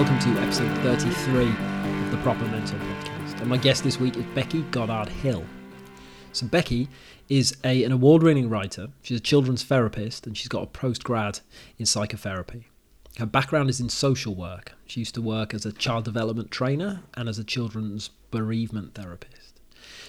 Welcome to episode 33 of the Proper Mental Podcast. And my guest this week is Becky Goddard Hill. So, Becky is a, an award winning writer. She's a children's therapist and she's got a postgrad in psychotherapy. Her background is in social work. She used to work as a child development trainer and as a children's bereavement therapist.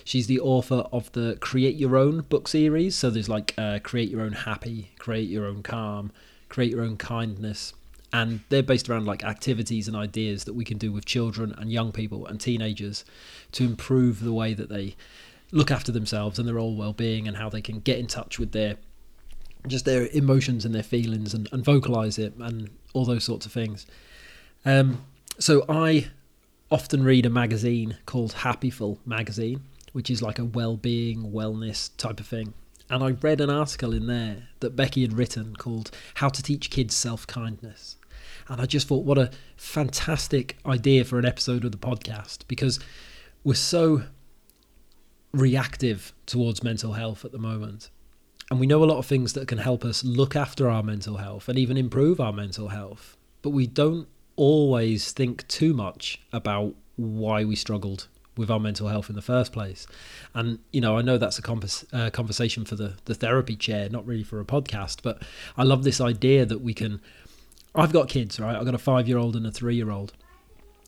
She's the author of the Create Your Own book series. So, there's like uh, Create Your Own Happy, Create Your Own Calm, Create Your Own Kindness and they're based around like activities and ideas that we can do with children and young people and teenagers to improve the way that they look after themselves and their own well-being and how they can get in touch with their just their emotions and their feelings and, and vocalize it and all those sorts of things. Um, so i often read a magazine called Happiful magazine which is like a well-being wellness type of thing. And i read an article in there that becky had written called how to teach kids self-kindness and I just thought, what a fantastic idea for an episode of the podcast because we're so reactive towards mental health at the moment. And we know a lot of things that can help us look after our mental health and even improve our mental health. But we don't always think too much about why we struggled with our mental health in the first place. And, you know, I know that's a convers- uh, conversation for the, the therapy chair, not really for a podcast, but I love this idea that we can I've got kids, right? I've got a five year old and a three year old.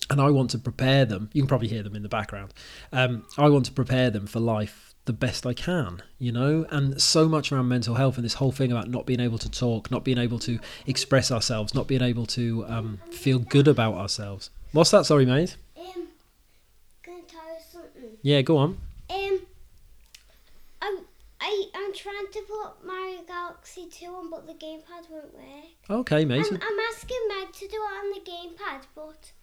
And I want to prepare them. You can probably hear them in the background. Um, I want to prepare them for life the best I can, you know? And so much around mental health and this whole thing about not being able to talk, not being able to express ourselves, not being able to um, feel good about ourselves. What's that? Sorry, mate. Um, can I tell you something? Yeah, go on. Um, I, I'm trying to put Mario Galaxy 2 on, but the gamepad won't work. Okay, mate. I'm, I'm asking Meg to do it on the gamepad, but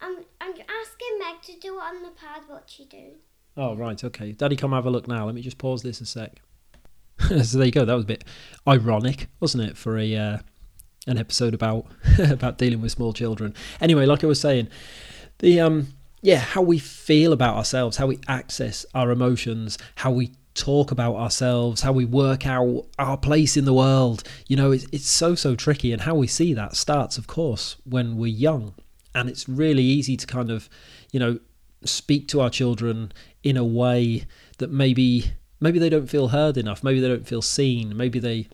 I'm, I'm asking Meg to do it on the pad. What she do? Oh, right, okay. Daddy, come have a look now. Let me just pause this a sec. so there you go. That was a bit ironic, wasn't it, for a uh, an episode about about dealing with small children. Anyway, like I was saying, the um yeah, how we feel about ourselves, how we access our emotions, how we talk about ourselves, how we work out our place in the world. You know, it's, it's so, so tricky. And how we see that starts, of course, when we're young. And it's really easy to kind of, you know, speak to our children in a way that maybe maybe they don't feel heard enough maybe they don't feel seen maybe they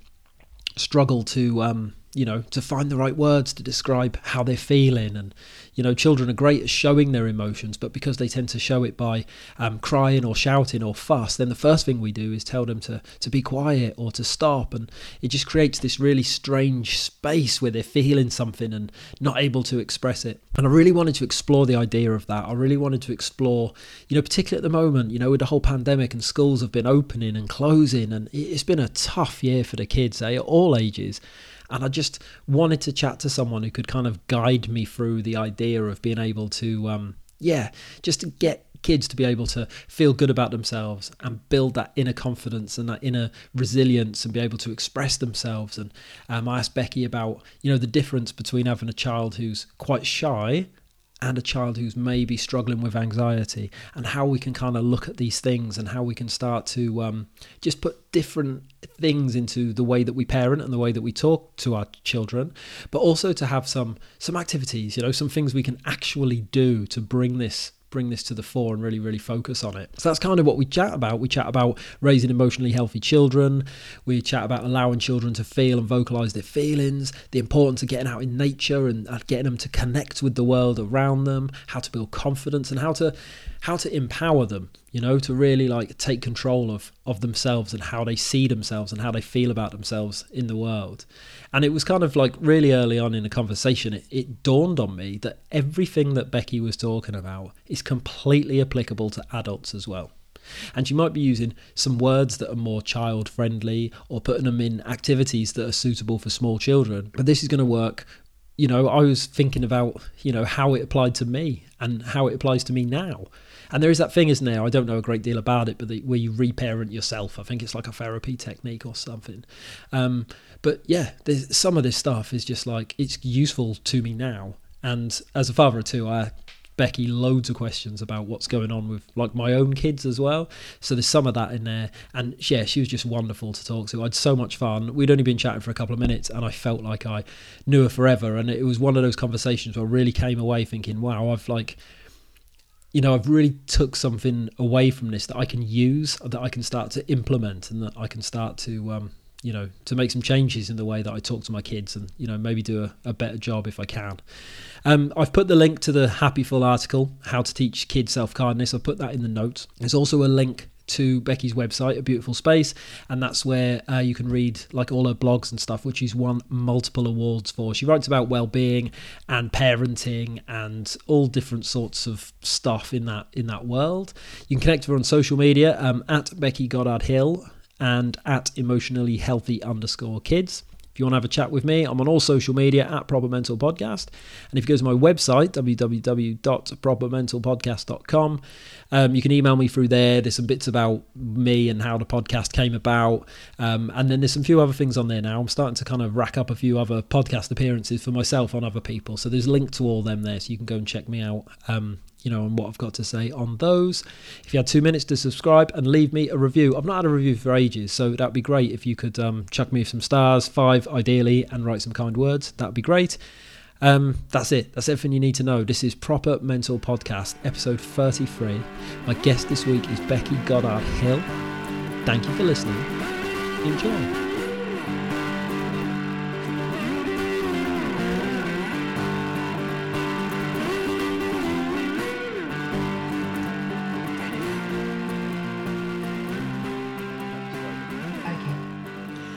struggle to um, you know to find the right words to describe how they're feeling and you know children are great at showing their emotions but because they tend to show it by um, crying or shouting or fuss then the first thing we do is tell them to to be quiet or to stop. And it just creates this really strange space where they're feeling something and not able to express it. And i really wanted to explore the idea of that. I really wanted to explore you know particularly at the moment you know with the whole pandemic and schools have been opening and closing and it's been a tough year for the kids eh, at all ages. And I just wanted to chat to someone who could kind of guide me through the idea of being able to, um, yeah, just to get kids to be able to feel good about themselves and build that inner confidence and that inner resilience and be able to express themselves. And um, I asked Becky about, you know, the difference between having a child who's quite shy and a child who's maybe struggling with anxiety and how we can kind of look at these things and how we can start to um, just put different things into the way that we parent and the way that we talk to our children but also to have some some activities you know some things we can actually do to bring this bring this to the fore and really, really focus on it. So that's kind of what we chat about. We chat about raising emotionally healthy children. We chat about allowing children to feel and vocalize their feelings, the importance of getting out in nature and getting them to connect with the world around them, how to build confidence and how to how to empower them you know to really like take control of of themselves and how they see themselves and how they feel about themselves in the world and it was kind of like really early on in the conversation it, it dawned on me that everything that becky was talking about is completely applicable to adults as well And she might be using some words that are more child friendly or putting them in activities that are suitable for small children. But this is going to work. You know, I was thinking about, you know, how it applied to me and how it applies to me now. And there is that thing, isn't there? I don't know a great deal about it, but the, where you reparent yourself. I think it's like a therapy technique or something. Um, but yeah, some of this stuff is just like it's useful to me now. And as a father of two, I Becky loads of questions about what's going on with like my own kids as well. So there's some of that in there. And yeah, she was just wonderful to talk to. I had so much fun. We'd only been chatting for a couple of minutes and I felt like I knew her forever. And it was one of those conversations where I really came away thinking, wow, I've like you know, I've really took something away from this that I can use, that I can start to implement, and that I can start to, um, you know, to make some changes in the way that I talk to my kids, and you know, maybe do a, a better job if I can. Um, I've put the link to the Happiful article, "How to Teach Kids Self Kindness." I've put that in the notes. There's also a link to Becky's website, A Beautiful Space, and that's where uh, you can read like all her blogs and stuff, which she's won multiple awards for. She writes about well-being and parenting and all different sorts of stuff in that in that world. You can connect with her on social media um, at Becky Goddard Hill and at emotionally healthy underscore kids. If you want to have a chat with me, I'm on all social media at Proper Mental Podcast. And if you go to my website, www.propermentalpodcast.com, um, you can email me through there. There's some bits about me and how the podcast came about. Um, and then there's some few other things on there now. I'm starting to kind of rack up a few other podcast appearances for myself on other people. So there's a link to all them there. So you can go and check me out. Um, you know, and what I've got to say on those. If you had two minutes to subscribe and leave me a review, I've not had a review for ages, so that'd be great if you could um, chuck me some stars, five ideally, and write some kind words. That'd be great. Um, that's it. That's everything you need to know. This is Proper Mental Podcast, episode 33. My guest this week is Becky Goddard Hill. Thank you for listening. Enjoy.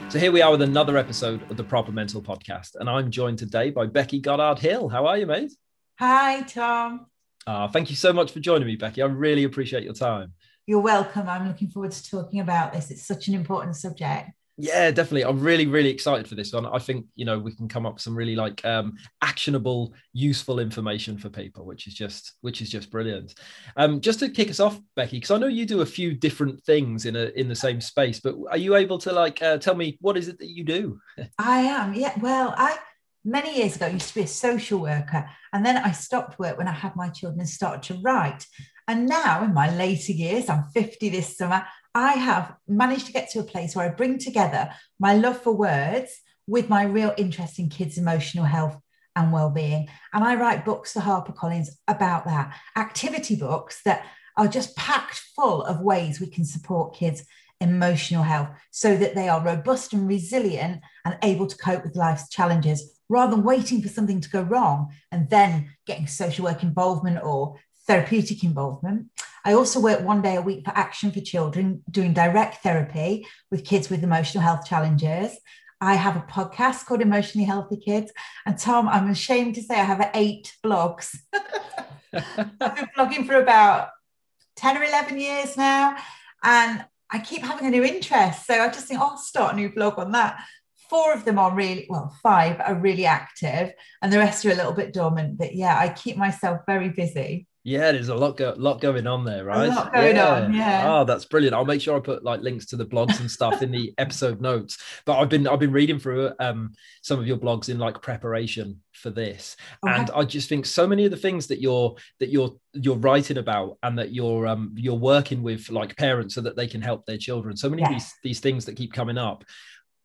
So here we are with another episode of the Proper Mental Podcast, and I'm joined today by Becky Goddard Hill. How are you, mate? Hi, Tom. Uh, thank you so much for joining me, Becky. I really appreciate your time. You're welcome. I'm looking forward to talking about this. It's such an important subject. Yeah, definitely. I'm really, really excited for this one. I think you know we can come up with some really like um, actionable, useful information for people, which is just which is just brilliant. Um, just to kick us off, Becky, because I know you do a few different things in a in the same space, but are you able to like uh, tell me what is it that you do? I am. Yeah. Well, I many years ago used to be a social worker, and then I stopped work when I had my children and started to write. And now, in my later years, I'm 50 this summer, I have managed to get to a place where I bring together my love for words with my real interest in kids' emotional health and well-being. And I write books for HarperCollins about that, activity books that are just packed full of ways we can support kids' emotional health so that they are robust and resilient and able to cope with life's challenges rather than waiting for something to go wrong and then getting social work involvement or therapeutic involvement. I also work one day a week for Action for Children, doing direct therapy with kids with emotional health challenges. I have a podcast called Emotionally Healthy Kids. And Tom, I'm ashamed to say I have eight blogs. I've been blogging for about 10 or 11 years now. And I keep having a new interest. So I just think, oh, I'll start a new blog on that. Four of them are really, well, five are really active, and the rest are a little bit dormant. But yeah, I keep myself very busy. Yeah, there's a lot go- lot going on there, right? A lot going yeah. on, yeah. Oh, that's brilliant. I'll make sure I put like links to the blogs and stuff in the episode notes. But I've been I've been reading through um some of your blogs in like preparation for this, okay. and I just think so many of the things that you're that you're you're writing about and that you're um you're working with like parents so that they can help their children. So many of these these things that keep coming up,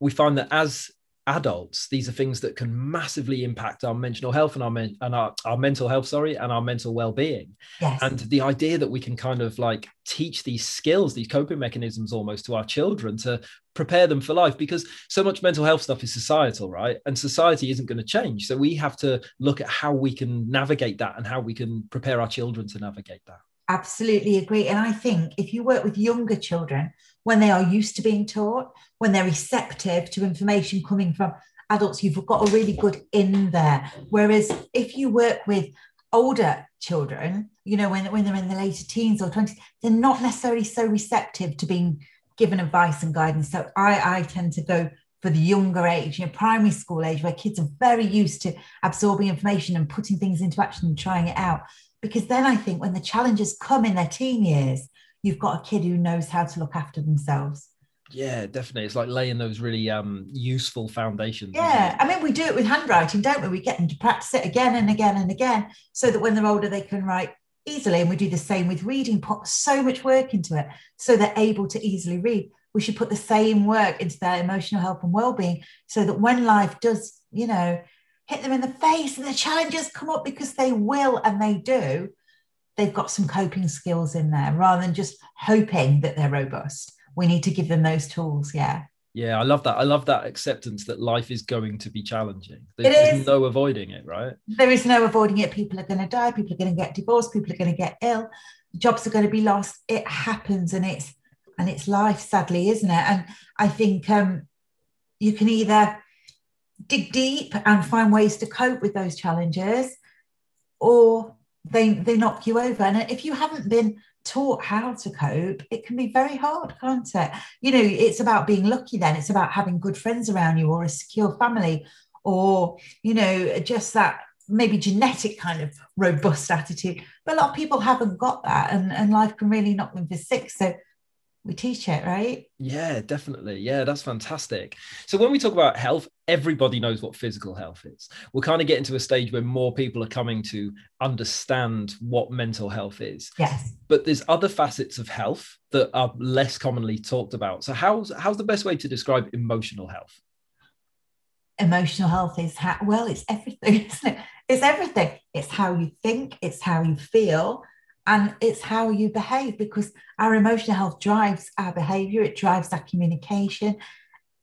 we find that as adults these are things that can massively impact our mental health and our men- and our, our mental health sorry and our mental well-being. Yes. and the idea that we can kind of like teach these skills these coping mechanisms almost to our children to prepare them for life because so much mental health stuff is societal right? And society isn't going to change. So we have to look at how we can navigate that and how we can prepare our children to navigate that. Absolutely agree. And i think if you work with younger children when they are used to being taught, when they're receptive to information coming from adults, you've got a really good in there. Whereas if you work with older children, you know, when, when they're in the later teens or 20s, they're not necessarily so receptive to being given advice and guidance. So I, I tend to go for the younger age, you know, primary school age, where kids are very used to absorbing information and putting things into action and trying it out. Because then I think when the challenges come in their teen years, you've got a kid who knows how to look after themselves. Yeah, definitely. It's like laying those really um, useful foundations. Yeah, I mean, we do it with handwriting, don't we? We get them to practice it again and again and again, so that when they're older, they can write easily. And we do the same with reading. Put so much work into it, so they're able to easily read. We should put the same work into their emotional health and well-being, so that when life does, you know, hit them in the face and the challenges come up because they will and they do, they've got some coping skills in there rather than just hoping that they're robust. We need to give them those tools yeah. Yeah i love that. I love that acceptance that life is going to be challenging. There's, there's no avoiding it right? There is no avoiding it. People are going to die. People are going to get divorced. People are going to get ill. Jobs are going to be lost. It happens and it's and it's life sadly isn't it? And i think um you can either dig deep and find ways to cope with those challenges or they they knock you over and if you haven't been taught how to cope, it can be very hard, can't it? You know, it's about being lucky then, it's about having good friends around you or a secure family or, you know, just that maybe genetic kind of robust attitude. But a lot of people haven't got that and, and life can really knock them for six. So we teach it, right? Yeah, definitely. Yeah, that's fantastic. So when we talk about health, everybody knows what physical health is. We're kind of getting to a stage where more people are coming to understand what mental health is. Yes. But there's other facets of health that are less commonly talked about. So how's how's the best way to describe emotional health? Emotional health is how well, it's everything, isn't it? It's everything. It's how you think, it's how you feel, and it's how you behave because our emotional health drives our behavior it drives our communication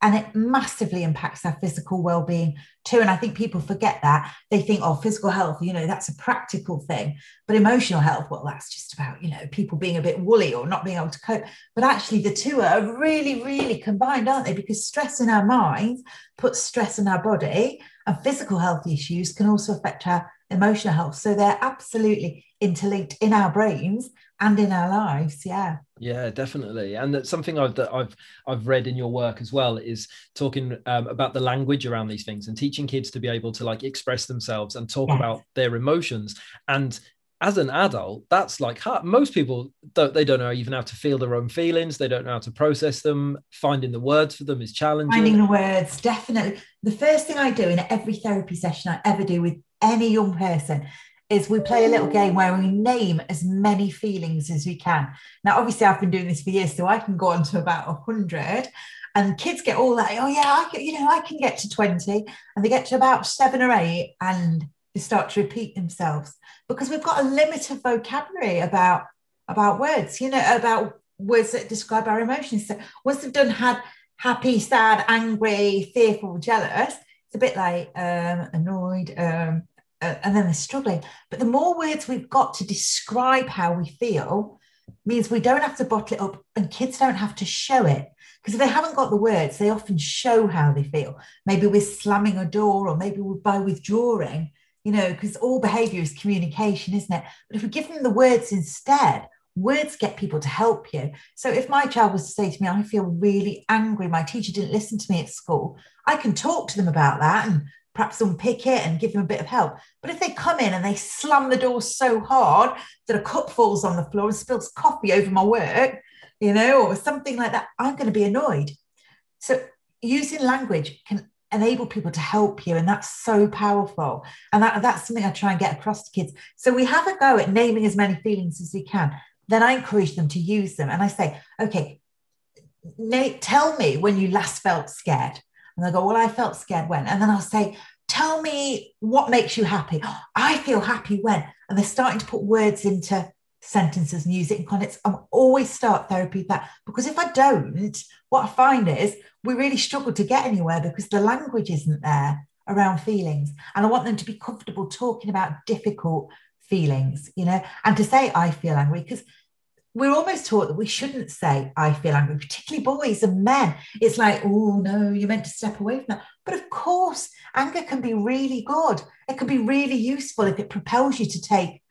and it massively impacts our physical well-being too. And i think people forget that. They think oh physical health you know that's a practical thing. But emotional health well that's just about you know people being a bit woolly or not being able to cope. But actually the two are really really combined aren't they? Because stress in our minds puts stress in our body and physical health issues can also affect our emotional health. So they're absolutely interlinked in our brains and in our lives yeah. Yeah definitely. And that's something i've that i've i've read in your work as well is talking um, about the language around these things and teaching kids to be able to like express themselves and talk yes. about their emotions. And as an adult that's like hard. most people don't they don't know even how to feel their own feelings. They don't know how to process them. Finding the words for them is challenging. Finding the words definitely. The first thing i do in every therapy session i ever do with any young person is we play a little game where we name as many feelings as we can. Now, obviously, I've been doing this for years, so I can go on to about a hundred. And kids get all that, oh yeah, I can, you know, I can get to 20. And they get to about seven or eight and they start to repeat themselves because we've got a limit of vocabulary about about words, you know, about words that describe our emotions. So once they've done had happy, sad, angry, fearful, jealous, it's a bit like um, annoyed, um, Uh, and then they're struggling. But the more words we've got to describe how we feel means we don't have to bottle it up and kids don't have to show it. Because if they haven't got the words, they often show how they feel. Maybe we're slamming a door or maybe by withdrawing, you know, because all behavior is communication, isn't it? But if we give them the words instead, words get people to help you. So if my child was to say to me, I feel really angry, my teacher didn't listen to me at school, I can talk to them about that and perhaps unpick it and give them a bit of help. But if they come in and they slam the door so hard that a cup falls on the floor and spills coffee over my work, you know, or something like that, I'm going to be annoyed. So using language can enable people to help you and that's so powerful and that, that's something i try and get across to kids so we have a go at naming as many feelings as we can then i encourage them to use them and i say okay Nate, tell me when you last felt scared and they'll go, Well, I felt scared when. And then I'll say, Tell me what makes you happy. I feel happy when. And they're starting to put words into sentences and use it in context. I always start therapy that because if I don't, what I find is we really struggle to get anywhere because the language isn't there around feelings. And I want them to be comfortable talking about difficult feelings, you know, and to say, I feel angry because we're almost taught that we shouldn't say, I feel angry, particularly boys and men. It's like, oh, no, you're meant to step away from that. But of course, anger can be really good. It can be really useful if it propels you to take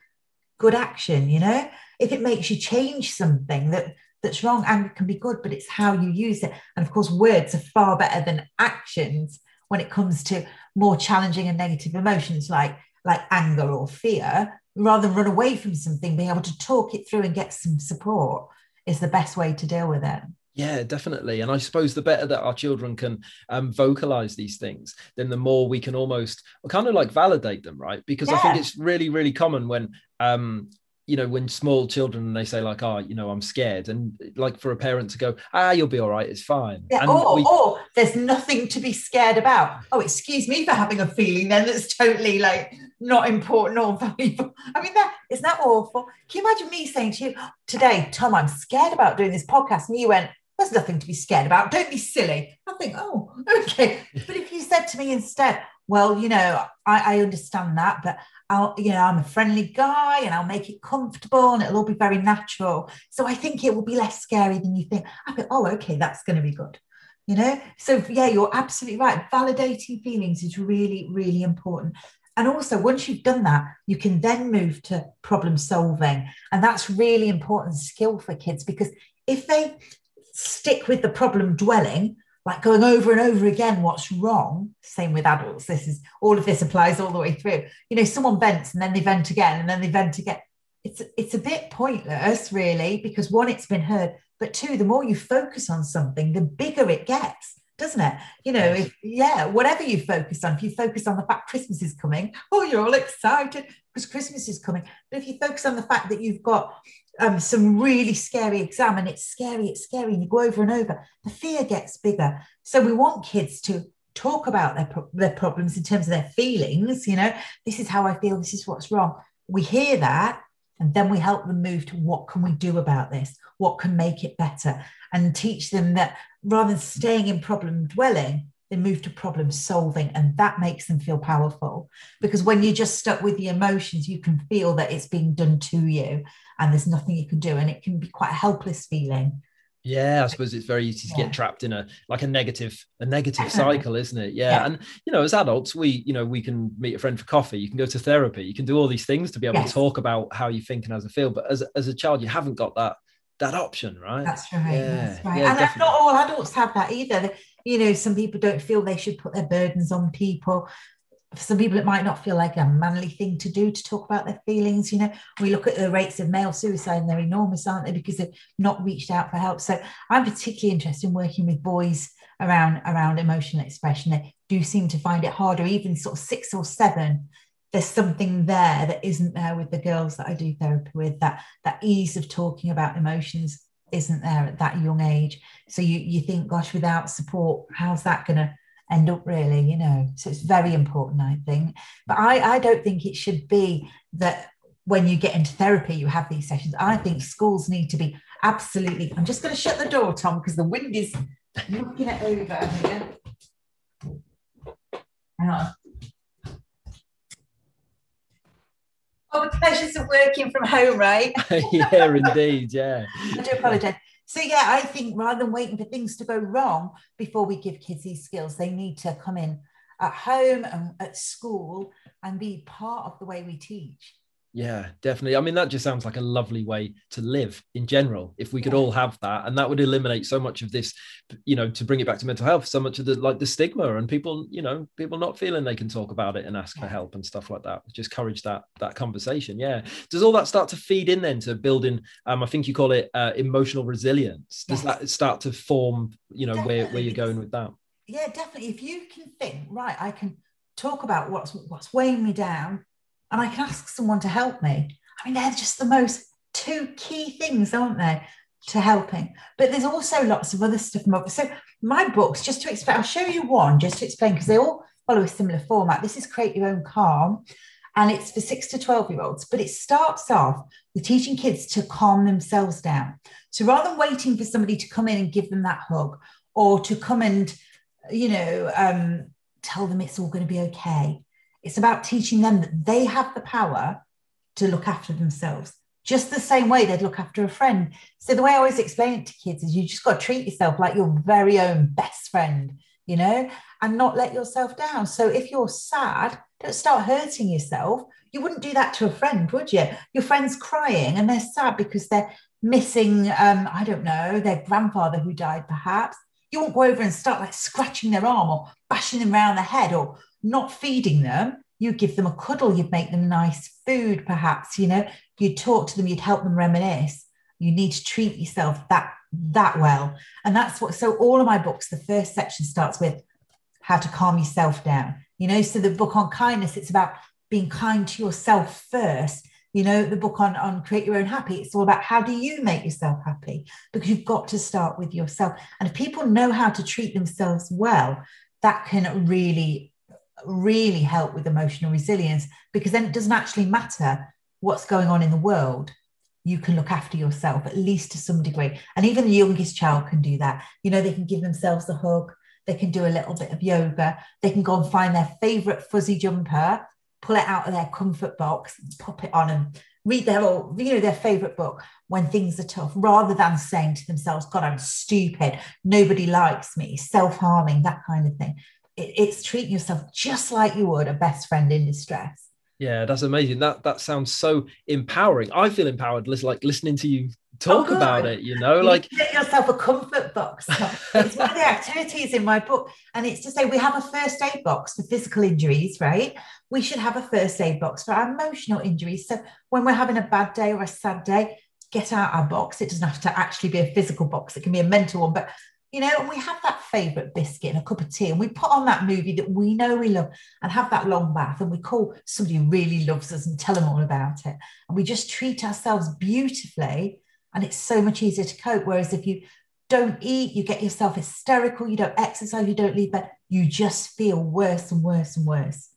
good action, you know? If it makes you change something that that's wrong, anger can be good, but it's how you use it. And of course, words are far better than actions when it comes to more challenging and negative emotions like like anger or fear rather than run away from something, being able to talk it through and get some support is the best way to deal with it. Yeah, definitely. And I suppose the better that our children can um, vocalize these things, then the more we can almost kind of like validate them, right? Because yeah. I think it's really, really common when um, you know when small children they say like oh you know i'm scared and like for a parent to go ah you'll be all right it's fine. Yeah, or, we... or there's nothing to be scared about. Oh excuse me for having a feeling then that's totally like not important or valuable. I mean that is that awful. Can you imagine me saying to you today tom i'm scared about doing this podcast and you went there's nothing to be scared about. Don't be silly. I think oh okay. But if you said to me instead well you know I, I understand that but I'll, you know, I'm a friendly guy and I'll make it comfortable and it'll all be very natural. So I think it will be less scary than you think. I think, oh, okay, that's going to be good. You know, so yeah, you're absolutely right. Validating feelings is really, really important. And also, once you've done that, you can then move to problem solving. And that's really important skill for kids because if they stick with the problem dwelling, like going over and over again what's wrong? Same with adults. This is all of this applies all the way through. You know someone vents and then they vent again and then they vent again. It's it's a bit pointless really because one it's been heard but two the more you focus on something the bigger it gets doesn't it? You know if yeah whatever you focus on if you focus on the fact christmas is coming oh you're all excited because christmas is coming. But if you focus on the fact that you've got um, some really scary exam and it's scary, it's scary, and you go over and over, the fear gets bigger. So we want kids to talk about their, pro- their problems in terms of their feelings. You know, this is how I feel, this is what's wrong. We hear that, and then we help them move to what can we do about this? What can make it better? And teach them that rather than staying in problem dwelling, they move to problem solving and that makes them feel powerful because when you're just stuck with the emotions you can feel that it's being done to you and there's nothing you can do and it can be quite a helpless feeling yeah i suppose it's very easy to yeah. get trapped in a like a negative a negative cycle isn't it yeah. yeah. and you know as adults we you know we can meet a friend for coffee you can go to therapy you can do all these things to be able yes. to talk about how you think and how you feel but as, as a child you haven't got that that option right that's right yeah. that's right and definitely. not all adults have that either you know some people don't feel they should put their burdens on people for some people, it might not feel like a manly thing to do to talk about their feelings. You know, we look at the rates of male suicide and they're enormous, aren't they? Because they've not reached out for help. So I'm particularly interested in working with boys around around emotional expression. They do seem to find it harder, even sort of six or seven. There's something there that isn't there with the girls that I do therapy with. That that ease of talking about emotions isn't there at that young age. So you you think, gosh, without support, how's that going to end up really you know so it's very important i think but i i don't think it should be that when you get into therapy you have these sessions i think schools need to be absolutely i'm just going to shut the door tom because the wind is knocking it over here Hang on. Oh, the pleasures of working from home, right? yeah, indeed. Yeah. I do apologize. So yeah, I think rather than waiting for things to go wrong before we give kids these skills, they need to come in at home and at school and be part of the way we teach. Yeah, definitely. I mean, that just sounds like a lovely way to live in general. If we could all have that, and that would eliminate so much of this, you know, to bring it back to mental health, so much of the like the stigma and people, you know, people not feeling they can talk about it and ask for help and stuff like that. Just encourage that that conversation. Yeah. Does all that start to feed in then to building? Um, I think you call it uh, emotional resilience. Does yes. that start to form? You know, definitely. where where you're going with that? Yeah, definitely. If you can think, right, I can talk about what's what's weighing me down and I can ask someone to help me. I mean, they're just the most two key things, aren't they, to helping? But there's also lots of other stuff. So my books, just to explain, I'll show you one just to explain because they all follow a similar format. This is Create Your Own Calm, and it's for six to 12 year olds, but it starts off with teaching kids to calm themselves down. So rather than waiting for somebody to come in and give them that hug or to come and, you know, um, tell them it's all going to be okay, it's about teaching them that they have the power to look after themselves, just the same way they'd look after a friend. So the way I always explain it to kids is you just got to treat yourself like your very own best friend, you know, and not let yourself down. So if you're sad, don't start hurting yourself. You wouldn't do that to a friend, would you? Your friend's crying and they're sad because they're missing, um, I don't know, their grandfather who died, perhaps. You won't go over and start like scratching their arm or bashing them around the head or not feeding them. You give them a cuddle, you'd make them nice food, perhaps, you know, you'd talk to them, you'd help them reminisce. You need to treat yourself that that well. And that's what so all of my books, the first section starts with how to calm yourself down. You know, so the book on kindness, it's about being kind to yourself first you know the book on on create your own happy it's all about how do you make yourself happy because you've got to start with yourself and if people know how to treat themselves well that can really really help with emotional resilience because then it doesn't actually matter what's going on in the world. You can look after yourself at least to some degree. And even the youngest child can do that. You know they can give themselves a hug. They can do a little bit of yoga. They can go and find their favorite fuzzy jumper pull it out of their comfort box, pop it on and read their all, you know, their favorite book when things are tough, rather than saying to themselves, God, I'm stupid, nobody likes me, self-harming, that kind of thing. It, it's treating yourself just like you would a best friend in distress. Yeah, that's amazing. That that sounds so empowering. I feel empowered, like listening to you talk oh, about it you know you like get yourself a comfort box it's one of the activities in my book and it's to say we have a first aid box for physical injuries right we should have a first aid box for our emotional injuries so when we're having a bad day or a sad day get out our box it doesn't have to actually be a physical box it can be a mental one but you know, and we have that favorite biscuit and a cup of tea, and we put on that movie that we know we love and have that long bath, and we call somebody who really loves us and tell them all about it. And we just treat ourselves beautifully and it's so much easier to cope. Whereas if you don't eat, you get yourself hysterical, you don't exercise, you don't leave bed, you just feel worse and worse and worse.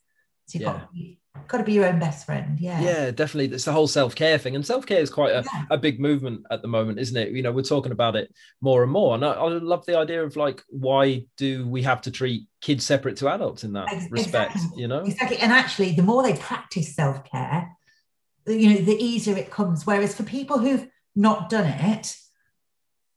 So you've yeah. got, you've got to be your own best friend. Yeah. Yeah, definitely. It's the whole self care thing. And self care is quite a, yeah. a big movement at the moment, isn't it? You know, we're talking about it more and more. And I, I love the idea of like, why do we have to treat kids separate to adults in that exactly. respect? You know? Exactly. And actually, the more they practice self care, you know, the easier it comes. Whereas for people who've not done it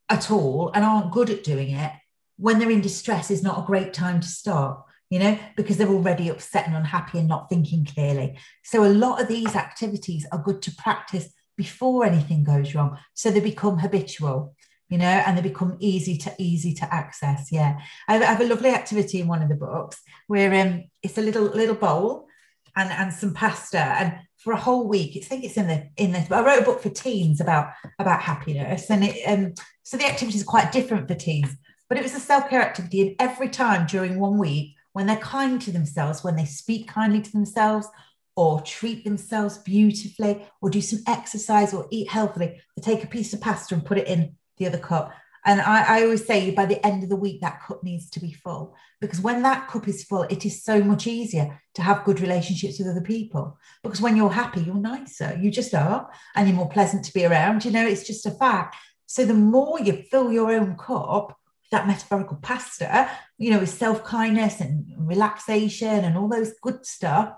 at all and aren't good at doing it, when they're in distress is not a great time to start, you know, because they're already upset and unhappy and not thinking clearly. So a lot of these activities are good to practice before anything goes wrong. So they become habitual, you know, and they become easy to easy to access. Yeah. I have a lovely activity in one of the books where um, it's a little little bowl and, and some pasta. And for a whole week. I think it's in the in this. I wrote a book for teens about about happiness, and it um, so the activity is quite different for teens. But it was a self care activity, and every time during one week, when they're kind to themselves, when they speak kindly to themselves, or treat themselves beautifully, or do some exercise, or eat healthily, they take a piece of pasta and put it in the other cup. And I, I, always say by the end of the week, that cup needs to be full because when that cup is full, it is so much easier to have good relationships with other people. Because when you're happy, you're nicer, you just are, and you're more pleasant to be around. You know, it's just a fact. So the more you fill your own cup, that metaphorical pasta, you know, with self kindness and relaxation and all those good stuff,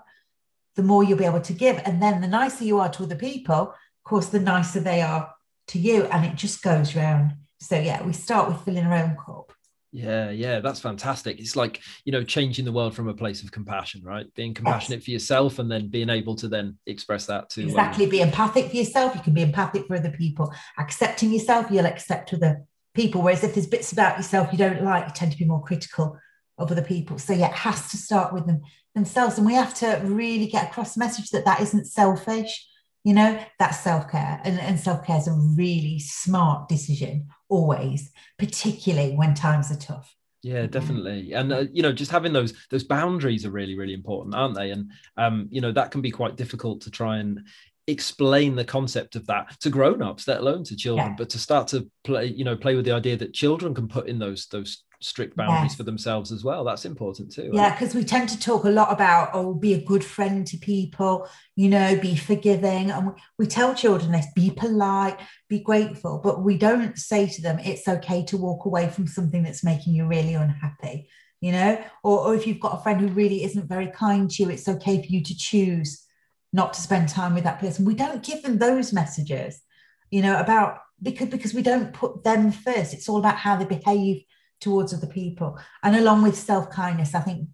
the more you'll be able to give. And then the nicer you are to other people, of course, the nicer they are to you. And it just goes round so yeah, we start with filling our own cup. Yeah, yeah, that's fantastic. It's like, you know, changing the world from a place of compassion, right? Being compassionate yes. for yourself and then being able to then express that to exactly um, be empathic for yourself. You can be empathic for other people. Accepting yourself, you'll accept other people. Whereas if there's bits about yourself you don't like, you tend to be more critical of other people. So yeah, it has to start with them themselves. And we have to really get across the message that that isn't selfish you know that's self-care and, and self-care is a really smart decision always particularly when times are tough yeah definitely and uh, you know just having those those boundaries are really really important aren't they and um you know that can be quite difficult to try and explain the concept of that to grown-ups let alone to children yeah. but to start to play you know play with the idea that children can put in those those strict boundaries for themselves as well. That's important too yeah because we tend to talk a lot about oh be a good friend to people you know be forgiving and we, we tell children this be polite be grateful but we don't say to them it's okay to walk away from something that's making you really unhappy you know? Or, or if you've got a friend who really isn't very kind to you it's okay for you to choose not to spend time with that person. We don't give them those messages, you know, about because because we don't put them first. It's all about how they behave towards other people. And along with self-kindness, I think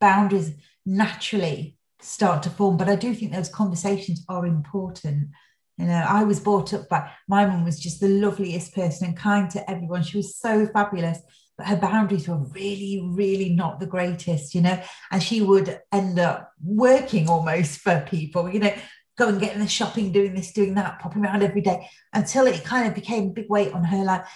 boundaries naturally start to form. But I do think those conversations are important. You know, I was brought up by my mum was just the loveliest person and kind to everyone. She was so fabulous, but her boundaries were really, really not the greatest, you know. And she would end up working almost for people, you know, go and get in the shopping, doing this, doing that, popping around every day until it kind of became a big weight on her life.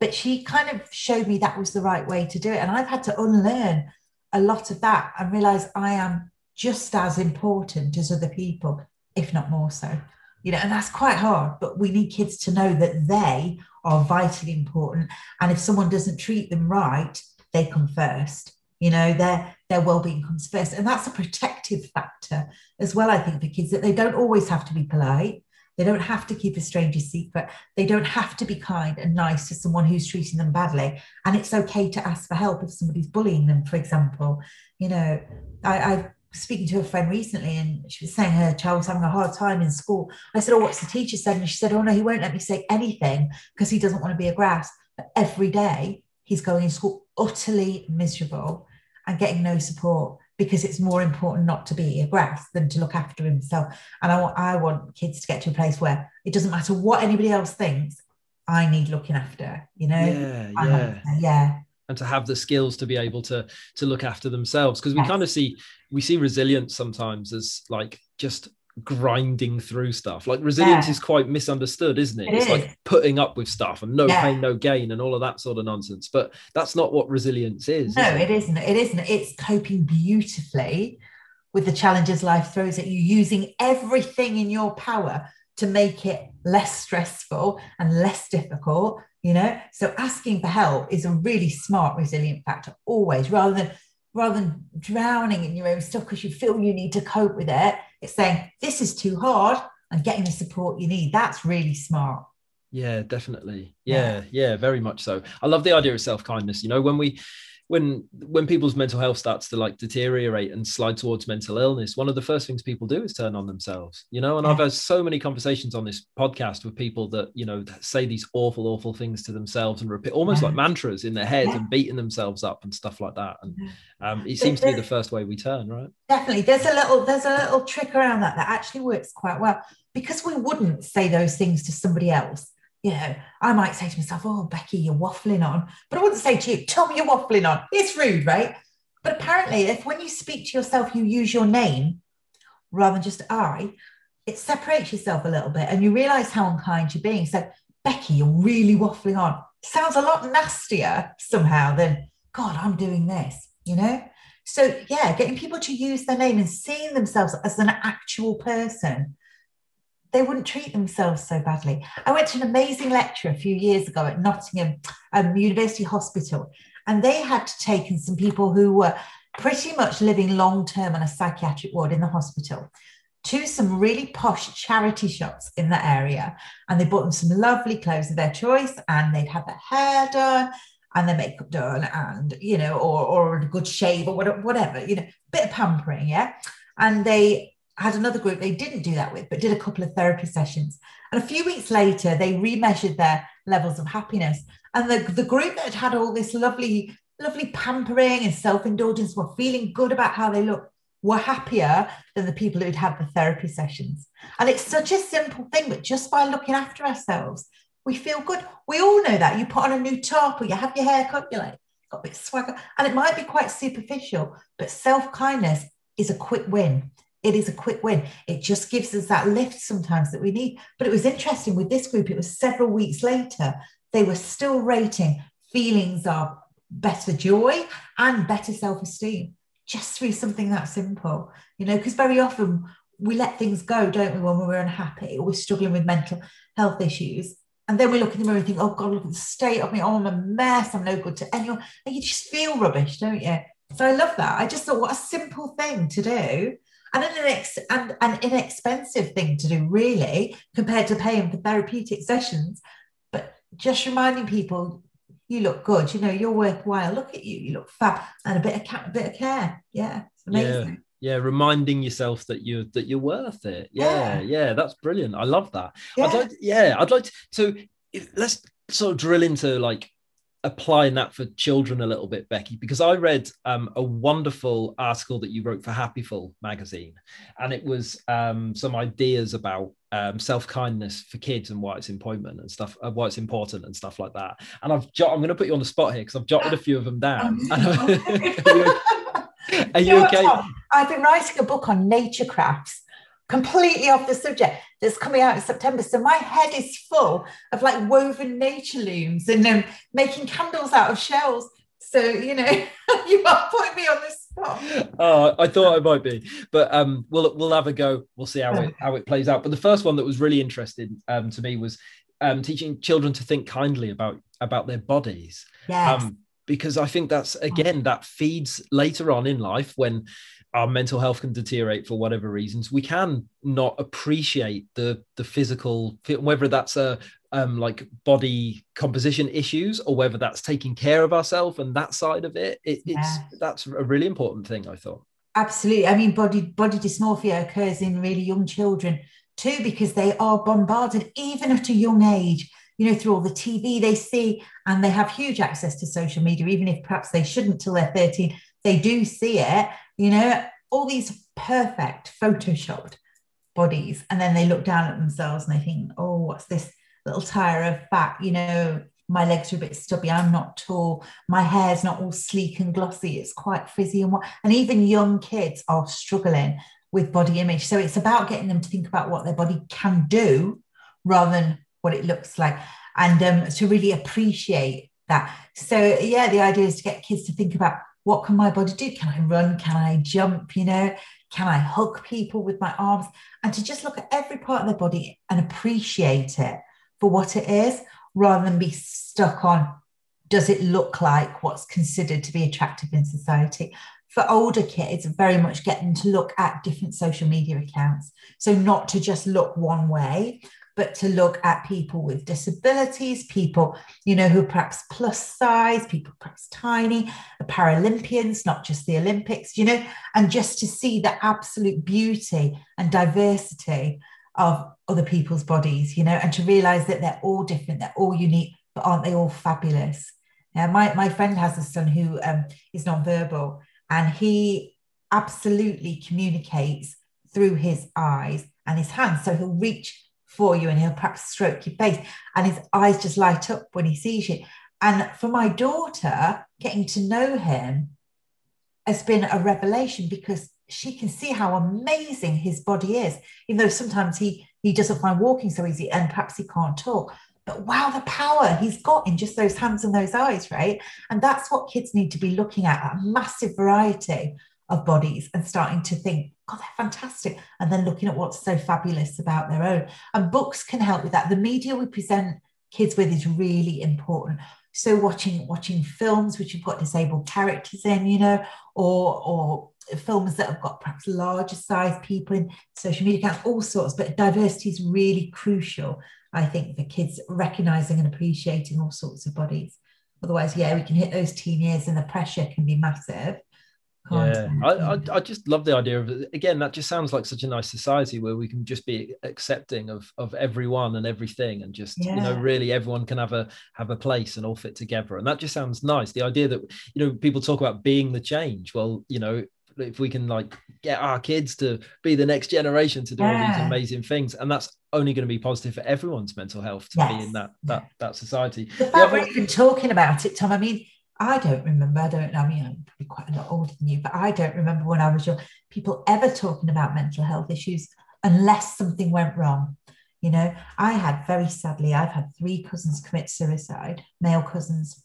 But she kind of showed me that was the right way to do it. And I've had to unlearn a lot of that and realize I am just as important as other people, if not more so. You know, and that's quite hard, but we need kids to know that they are vitally important. And if someone doesn't treat them right, they come first. You know, their their well-being comes first. And that's a protective factor as well, I think, for kids that they don't always have to be polite. They don't have to keep a stranger's secret. They don't have to be kind and nice to someone who's treating them badly. And it's okay to ask for help if somebody's bullying them, for example. You know, I, I speaking to a friend recently and she was saying her child was having a hard time in school. I said, Oh, what's the teacher said? And she said, Oh, no, he won't let me say anything because he doesn't want to be a grass. But every day he's going in school utterly miserable and getting no support because it's more important not to be a grass than to look after himself. And I want, I want kids to get to a place where it doesn't matter what anybody else thinks, I need looking after, you know? Yeah, yeah. yeah and to have the skills to be able to to look after themselves because we yes. kind of see we see resilience sometimes as like just grinding through stuff like resilience yeah. is quite misunderstood isn't it, it it's is. like putting up with stuff and no yeah. pain no gain and all of that sort of nonsense but that's not what resilience is no is it? it isn't it isn't it's coping beautifully with the challenges life throws at you using everything in your power to make it less stressful and less difficult you know? So asking for help is a really smart resilient factor always. Rather than rather than drowning in your own stuff because you feel you need to cope with it it's saying this is too hard and getting the support you need. That's really smart. Yeah definitely. Yeah. Yeah, yeah very much so. I love the idea of self-kindness. You know when we when when people's mental health starts to like deteriorate and slide towards mental illness one of the first things people do is turn on themselves you know and yeah. i've had so many conversations on this podcast with people that you know say these awful awful things to themselves and repeat almost yeah. like mantras in their head yeah. and beating themselves up and stuff like that and um, it seems to be the first way we turn right definitely there's a little there's a little trick around that that actually works quite well because we wouldn't say those things to somebody else you know, I might say to myself, oh, Becky, you're waffling on. But I wouldn't say to you, Tom, you're waffling on. It's rude, right? But apparently, if when you speak to yourself, you use your name rather than just I, it separates yourself a little bit and you realize how unkind you're being. So, Becky, you're really waffling on. Sounds a lot nastier somehow than, God, I'm doing this, you know? So, yeah, getting people to use their name and seeing themselves as an actual person they wouldn't treat themselves so badly. I went to an amazing lecture a few years ago at Nottingham um, University Hospital, and they had taken some people who were pretty much living long term on a psychiatric ward in the hospital to some really posh charity shops in the area. And they bought them some lovely clothes of their choice, and they'd have their hair done and their makeup done, and you know, or or a good shave or whatever, you know, a bit of pampering, yeah. And they had another group they didn't do that with, but did a couple of therapy sessions. And a few weeks later, they remeasured their levels of happiness. And the, the group that had had all this lovely, lovely pampering and self indulgence were feeling good about how they look were happier than the people who'd had the therapy sessions. And it's such a simple thing, but just by looking after ourselves, we feel good. We all know that. You put on a new top or you have your hair cut, you're like, got a bit swagger. And it might be quite superficial, but self kindness is a quick win it is a quick win. It just gives us that lift sometimes that we need. But it was interesting with this group, it was several weeks later, they were still rating feelings of better joy and better self esteem just through something that simple, you know, because very often we let things go, don't we, when we're unhappy or we're struggling with mental health issues. And then we look in the mirror and think, oh God, look at the state of me. Oh, I'm a mess. I'm no good to anyone. And you just feel rubbish, don't you? So I love that. I just thought, what a simple thing to do and an, inex- and an inexpensive thing to do, really, compared to paying for therapeutic sessions. But just reminding people, you look good, you know, you're worthwhile. Look at you, you look fab, and a bit of ca- a bit of care. Yeah, it's amazing. yeah reminding yourself that you're that you're worth it yeah yeah, Yeah. that's brilliant i love that i'd Yeah. like yeah i'd like to so let's sort of drill into like applying that for children a little bit becky because i read um, a wonderful article that you wrote for Happiful magazine and it was um, some ideas about um, self-kindness for kids and why it's important and stuff uh, why it's important and stuff like that. And i've jot- i'm going to put you on the spot here because i've jotted a few of them down. Are you, are You you know okay? I've been writing a book on nature crafts, completely off the subject, that's coming out in September. So my head is full of like woven nature looms and um, making candles out of shells. So, you know, you are putting me on the spot. Oh, I thought I might be, but um, we'll we'll have a go. We'll see how it how it plays out. But the first one that was really interesting um, to me was um, teaching children to think kindly about about their bodies, Yes. um, because I think that's again that feeds later on in life when our mental health can deteriorate for whatever reasons. We can not appreciate the the physical, whether that's a um, like body composition issues or whether that's taking care of ourselves and that side of it. it it's that's a really important thing. I thought. Absolutely. I mean, body body dysmorphia occurs in really young children too, because they are bombarded even at a young age, you know, through all the TV they see, and they have huge access to social media, even if perhaps they shouldn't till they're 13. They do see it, you know, all these perfect photoshopped bodies. And then they look down at themselves and they think, oh, what's this little tire of fat? You know, my legs are a bit stubby. I'm not tall. My hair's not all sleek and glossy. It's quite frizzy and what. And even young kids are struggling with body image. So it's about getting them to think about what their body can do rather than what it looks like, and um, to really appreciate that. So yeah, the idea is to get kids to think about what can my body do? Can I run? Can I jump? You know, can I hug people with my arms? And to just look at every part of their body and appreciate it for what it is, rather than be stuck on does it look like what's considered to be attractive in society? For older kids, very much get them to look at different social media accounts. So, not to just look one way, but to look at people with disabilities, people, you know, who are perhaps plus size, people perhaps tiny, the Paralympians, not just the Olympics, you know, and just to see the absolute beauty and diversity of other people's bodies, you know, and to realize that they're all different, they're all unique, but aren't they all fabulous? Yeah, my, my friend has a son who um, is nonverbal and he absolutely communicates through his eyes and his hands. So he'll reach for you and he'll perhaps stroke your face and his eyes just light up when he sees you. And for my daughter, getting to know him has been a revelation because she can see how amazing his body is, even though sometimes he he doesn't find walking so easy and perhaps he can't talk. But wow, the power he's got in just those hands and those eyes, right? And that's what kids need to be looking at a massive variety of bodies and starting to think, God, they're fantastic. And then looking at what's so fabulous about their own. And books can help with that. The media we present kids with is really important. So watching watching films which have got disabled characters in, you know, or or films that have got perhaps larger size people in social media accounts, all sorts. But diversity is really crucial, I think, for kids recognizing and appreciating all sorts of bodies. Otherwise, yeah, we can hit those teen years and the pressure can be massive. Yeah. I, I, I just love the idea of it. Again, that just sounds like such a nice society where we can just be accepting of of everyone and everything, and just you know, really everyone can have a have a place and all fit together. And that just sounds nice. The idea that you know people talk about being the change. Well, you know, if we can like get our kids to be the next generation to do all these amazing things, and that's only going to be positive for everyone's mental health to be in that that that society. The fact other- we're even talking about it, Tom. I mean, I don't remember. I don't. I mean, I'm probably quite a lot older than you, but I don't remember when I was young people ever talking about mental health issues unless something went wrong. You know, I had very sadly, I've had three cousins commit suicide, male cousins,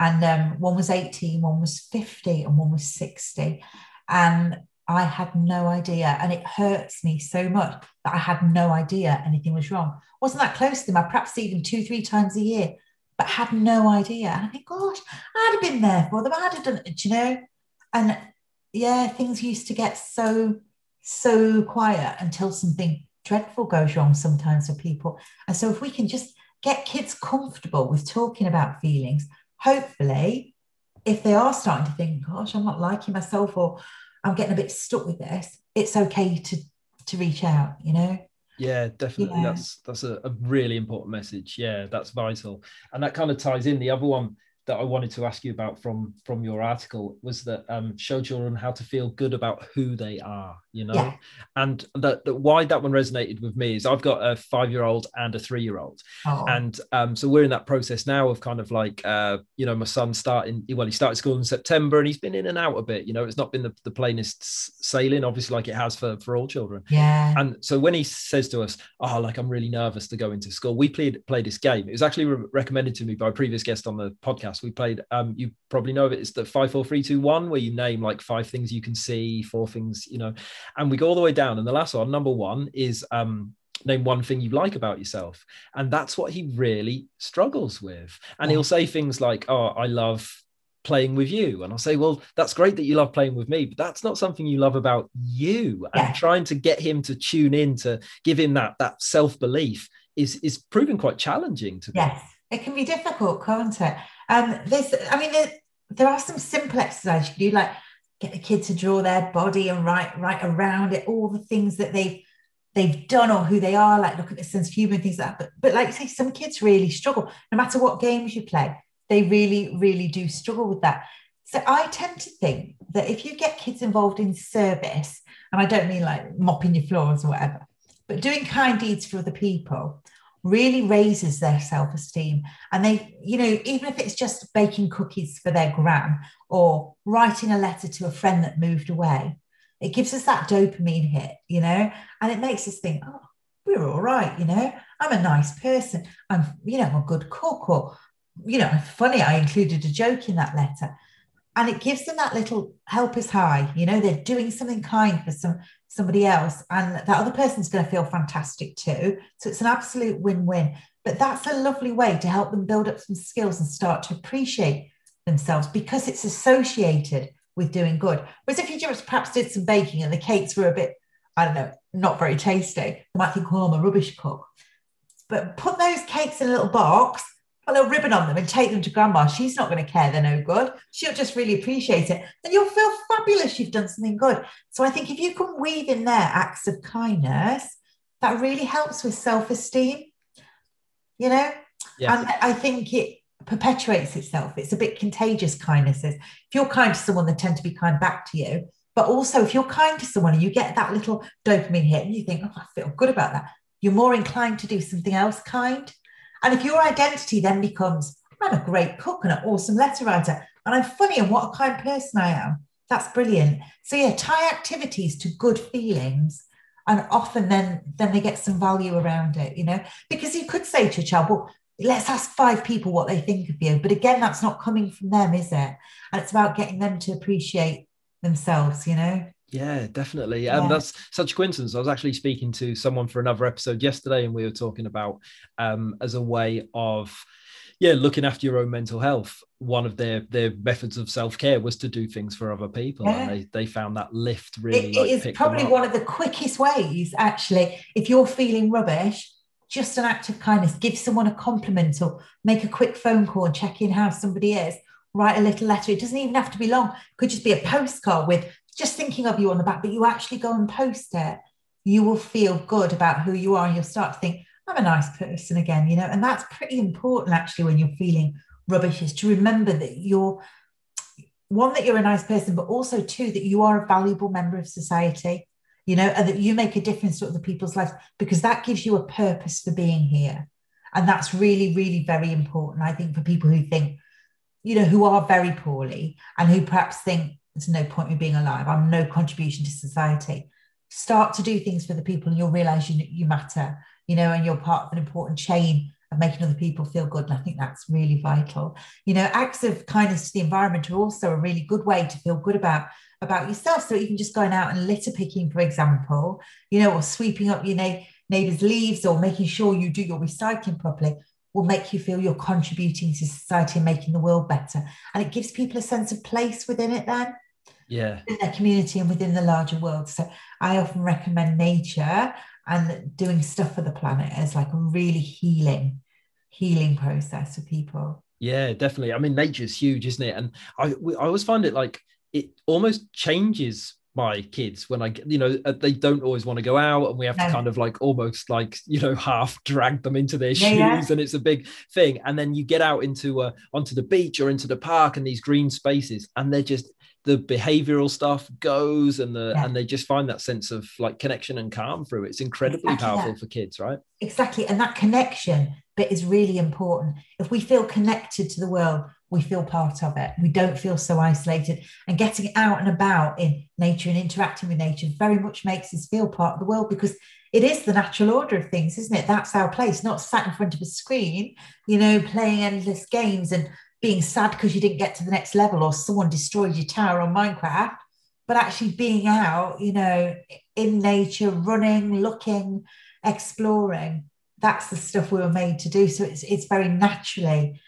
and um, one was 18, one was 50, and one was 60, and I had no idea, and it hurts me so much that I had no idea anything was wrong. Wasn't that close to them? I perhaps see them two, three times a year but had no idea. And I think, gosh, I'd have been there for them. I'd have done it, you know? And yeah, things used to get so, so quiet until something dreadful goes wrong sometimes for people. And so if we can just get kids comfortable with talking about feelings, hopefully, if they are starting to think, gosh, I'm not liking myself or I'm getting a bit stuck with this, it's okay to to reach out, you know? Yeah, definitely. Yeah. That's that's a, a really important message. Yeah, that's vital. And that kind of ties in. The other one that I wanted to ask you about from from your article was that um, show children how to feel good about who they are, you know, Yeah. and that, that why that one resonated with me is I've got a five year old and a three year old, Oh, and um, so we're in that process now of kind of like uh, you know my son starting well he started school in September and he's been in and out a bit, you know, it's not been the, the plainest sailing, obviously like it has for for all children. yeah. And so when he says to us, "Oh, like I'm really nervous to go into school," we played play this game. It was actually re- recommended to me by a previous guest on the podcast. We played. Um, you probably know of it. It's the five, four, three, two, one, where you name like five things you can see, four things, you know, and we go all the way down. And the last one, number one, is um, name one thing you like about yourself, and that's what he really struggles with. And Yeah. he'll say things like, "Oh, I love." playing with you and i'll say well that's great that you love playing with me but that's not something you love about you Yeah. and trying to get him to tune in to give him that that self-belief is is proving quite challenging to me Yes, it can be difficult, can't it? Um, there's, I mean, there, there are some simple exercises you can do, like get the kid to draw their body and write write around it all the things that they've they've done or who they are, like look at the sense of humor and things like that. But but like say, some kids really struggle. No matter what games you play, they really really do struggle with that. So I tend to think that if you get kids involved in service, and I don't mean like mopping your floors or whatever, but doing kind deeds for other people really raises their self-esteem. And they you know even if it's just baking cookies for their gran or writing a letter to a friend that moved away it gives us that dopamine hit you know? And it makes us think oh we're all right you know? I'm a nice person. I'm you know i'm a good cook or you know funny i included a joke in that letter. And it gives them that little help is high you know? They're doing something kind for some somebody else and that other person's going to feel fantastic too. So it's an absolute win-win. But that's a lovely way to help them build up some skills and start to appreciate themselves because it's associated with doing good. Whereas if you just perhaps did some baking and the cakes were a bit i don't know not very tasty they might think oh i'm a rubbish cook. But put those cakes in a little box a little ribbon on them and take them to grandma she's not going to care they're no good she'll just really appreciate it and you'll feel fabulous you've done something good so I think if you can weave in there acts of kindness, that really helps with self-esteem. You know, Yeah. and I think it perpetuates itself. It's a bit contagious. kindnesses. If you're kind to someone, they tend to be kind back to you. But also, if you're kind to someone and you get that little dopamine hit, and you think, "Oh, I feel good about that," you're more inclined to do something else kind. And if your identity then becomes, "I'm a great cook and an awesome letter writer, and I'm funny and what a kind person I am," that's brilliant. So yeah, tie activities to good feelings, and often then then they get some value around it. You know, because you could say to a child, "Well, let's ask five people what they think of you," but again, that's not coming from them, is it? And it's about getting them to appreciate themselves. You know. Yeah, definitely. Yeah. And that's such a coincidence. I was actually speaking to someone for another episode yesterday, and we were talking about um, as a way of yeah, looking after your own mental health. One of their their methods of self care was to do things for other people, Yeah. and they they found that lift really. It- like, it is probably one of the quickest ways, actually. If you're feeling rubbish, just an act of kindness, give someone a compliment or make a quick phone call and check in how somebody is. Write a little letter. It doesn't even have to be long. It could just be a postcard with just thinking of you on the back, but you actually go and post it. You will feel good about who you are, and you'll start to think, I'm a nice person again, you know. And that's pretty important, actually, when you're feeling rubbish, is to remember that you're one that you're a nice person, but also two that you are a valuable member of society, you know, and that you make a difference to other people's lives because that gives you a purpose for being here. And that's really, really very important, I think, for people who think, you know, who are very poorly and who perhaps think there's no point in me being alive. I'm no contribution to society. Start to do things for the people and you'll realize you, you matter, you know, and you're part of an important chain of making other people feel good. And I think that's really vital. You know, acts of kindness to the environment are also a really good way to feel good about about yourself. So even just going out and litter picking, for example, you know, or sweeping up your na- neighbour's leaves or making sure you do your recycling properly will make you feel you're contributing to society and making the world better. And it gives people a sense of place within it then Yeah, in their community and within the larger world. So I often recommend nature and doing stuff for the planet as like a really healing, healing process for people. yeah, definitely. I mean, nature's huge, isn't it? And I we, I always find it like it almost changes my kids when I, you know, uh, they don't always want to go out, and we have to kind of like almost like you know half drag them into their Yeah, shoes, yeah. and it's a big thing. And then you get out into uh, onto the beach or into the park and these green spaces, and they're just the behavioral stuff goes, and the Yeah. and they just find that sense of like connection and calm through it. It's incredibly Exactly powerful that. for kids, right? Exactly. And that connection bit is really important. If we feel connected to the world, we feel part of it. We don't feel so isolated. And getting out and about in nature and interacting with nature very much makes us feel part of the world because it is the natural order of things, isn't it? That's our place, not sat in front of a screen, you know, playing endless games and being sad because you didn't get to the next level or someone destroyed your tower on Minecraft, but actually being out, you know, in nature, running, looking, exploring. That's the stuff we were made to do. So it's it's very naturally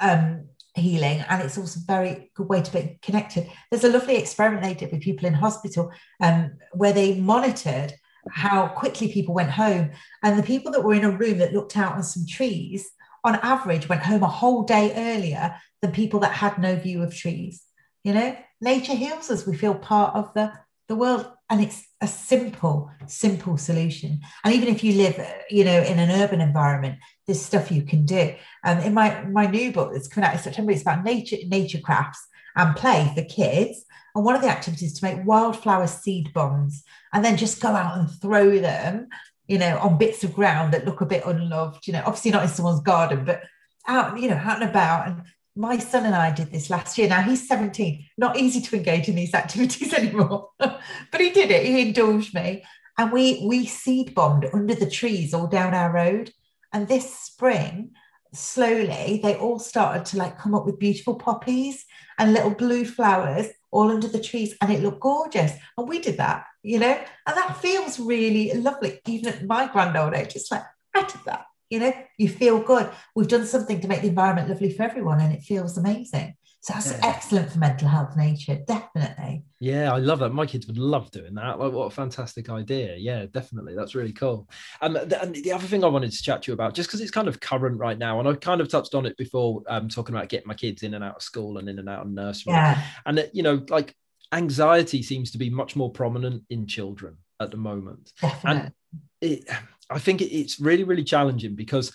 um, healing, and it's also a very good way to be connected. There's a lovely experiment they did with people in hospital, um, where they monitored how quickly people went home, and the people that were in a room that looked out on some trees, on average, went home a whole day earlier than people that had no view of trees. You know, nature heals us. We feel part of the the world, and it's a simple, simple solution. And even if you live, uh, you know, in an urban environment, there's stuff you can do. Um, in my my new book that's coming out in September, it's about nature, nature crafts and play for kids. And one of the activities is to make wildflower seed bombs, and then just go out and throw them, you know, on bits of ground that look a bit unloved. You know, obviously not in someone's garden, but out, you know, out and about. And my son and I did this last year. Now he's 17, not easy to engage in these activities anymore, but he did it. He indulged me. And we we seed bombed under the trees all down our road. And this spring, slowly, they all started to like come up with beautiful poppies and little blue flowers all under the trees. And it looked gorgeous. And we did that, you know, and that feels really lovely. Even at my grand old age, it's like, I did that. You know, you feel good. We've done something to make the environment lovely for everyone, and it feels amazing. So that's Yeah. excellent for mental health, nature, definitely. Yeah, I love that. My kids would love doing that. Like, what a fantastic idea. Yeah, definitely. That's really cool. Um, the, and the other thing I wanted to chat to you about, just because it's kind of current right now, and I kind of touched on it before, um, talking about getting my kids in and out of school and in and out of nursery. Yeah, And, that, you know, like anxiety seems to be much more prominent in children at the moment. definitely. And it, I think it, it's really, really challenging because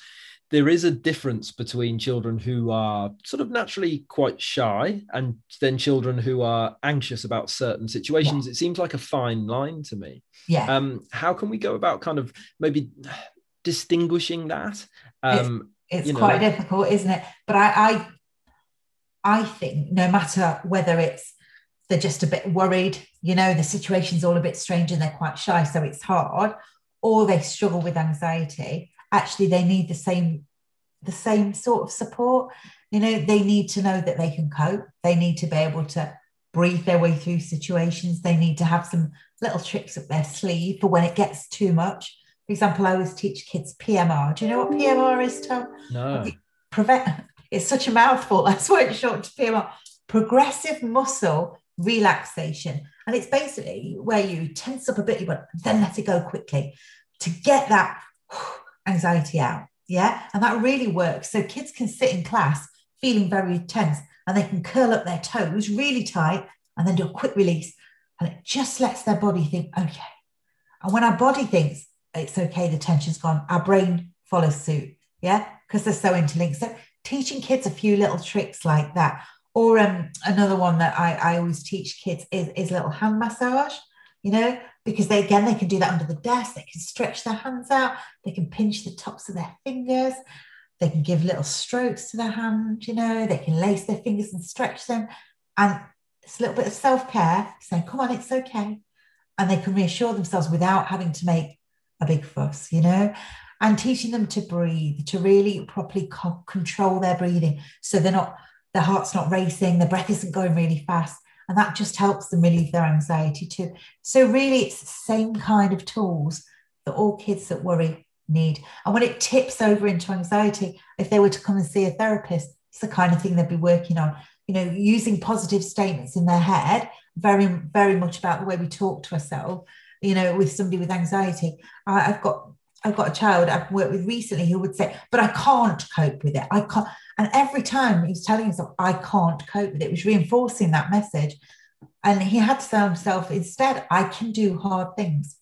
there is a difference between children who are sort of naturally quite shy and then children who are anxious about certain situations. It seems like a fine line to me. yeah. Um, how can we go about kind of maybe distinguishing that? Um, it's know- quite difficult, isn't it? But I, I, I think no matter whether it's they're just a bit worried, you know, the situation's all a bit strange and they're quite shy, so it's hard, or they struggle with anxiety. Actually, they need the same, the same sort of support. You know, they need to know that they can cope. They need to be able to breathe their way through situations. They need to have some little tricks up their sleeve for when it gets too much. For example, I always teach kids PMR. Do you know what PMR is, Tom? no. Prevent. It's such a mouthful. That's why it's short to PMR. Progressive muscle relaxation, and it's basically where you tense up a bit, but then let it go quickly to get that anxiety out. Yeah, and that really works. So kids can sit in class feeling very tense, and they can curl up their toes really tight, and then do a quick release, and it just lets their body think, okay. And when our body thinks it's okay, the tension's gone, our brain follows suit. Yeah, because they're so interlinked. So teaching kids a few little tricks like that. Or um, another one that I, I always teach kids is, is little hand massage, you know, because they again they can do that under the desk, they can stretch their hands out, they can pinch the tops of their fingers, they can give little strokes to their hand, you know, they can lace their fingers and stretch them. And it's a little bit of self-care, saying, come on, it's okay. And they can reassure themselves without having to make a big fuss, you know and teaching them to breathe, to really properly co- control their breathing so they're not, their heart's not racing, their breath isn't going really fast. And that just helps them relieve their anxiety too. So, really, it's the same kind of tools that all kids that worry need. And when it tips over into anxiety, if they were to come and see a therapist, it's the kind of thing they'd be working on. You know, using positive statements in their head, very, very much about the way we talk to ourselves. You know, with somebody with anxiety, I've got I've got a child I've worked with recently who would say, but I can't cope with it. I can't. And every time he was telling himself, I can't cope with it, it was reinforcing that message. And he had to tell himself instead, I can do hard things.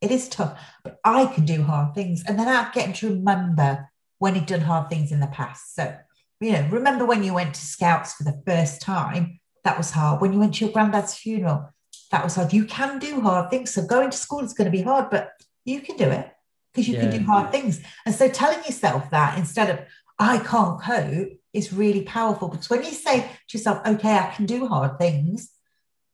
It is tough, but I can do hard things. And then I'd get him to remember when he'd done hard things in the past. So, you know, remember when you went to Scouts for the first time? That was hard. When you went to your granddad's funeral, that was hard. You can do hard things. So going to school is going to be hard, but you can do it because you yeah. can do hard things. And so telling yourself that instead of, I can't cope, is really powerful because when you say to yourself, okay, I can do hard things,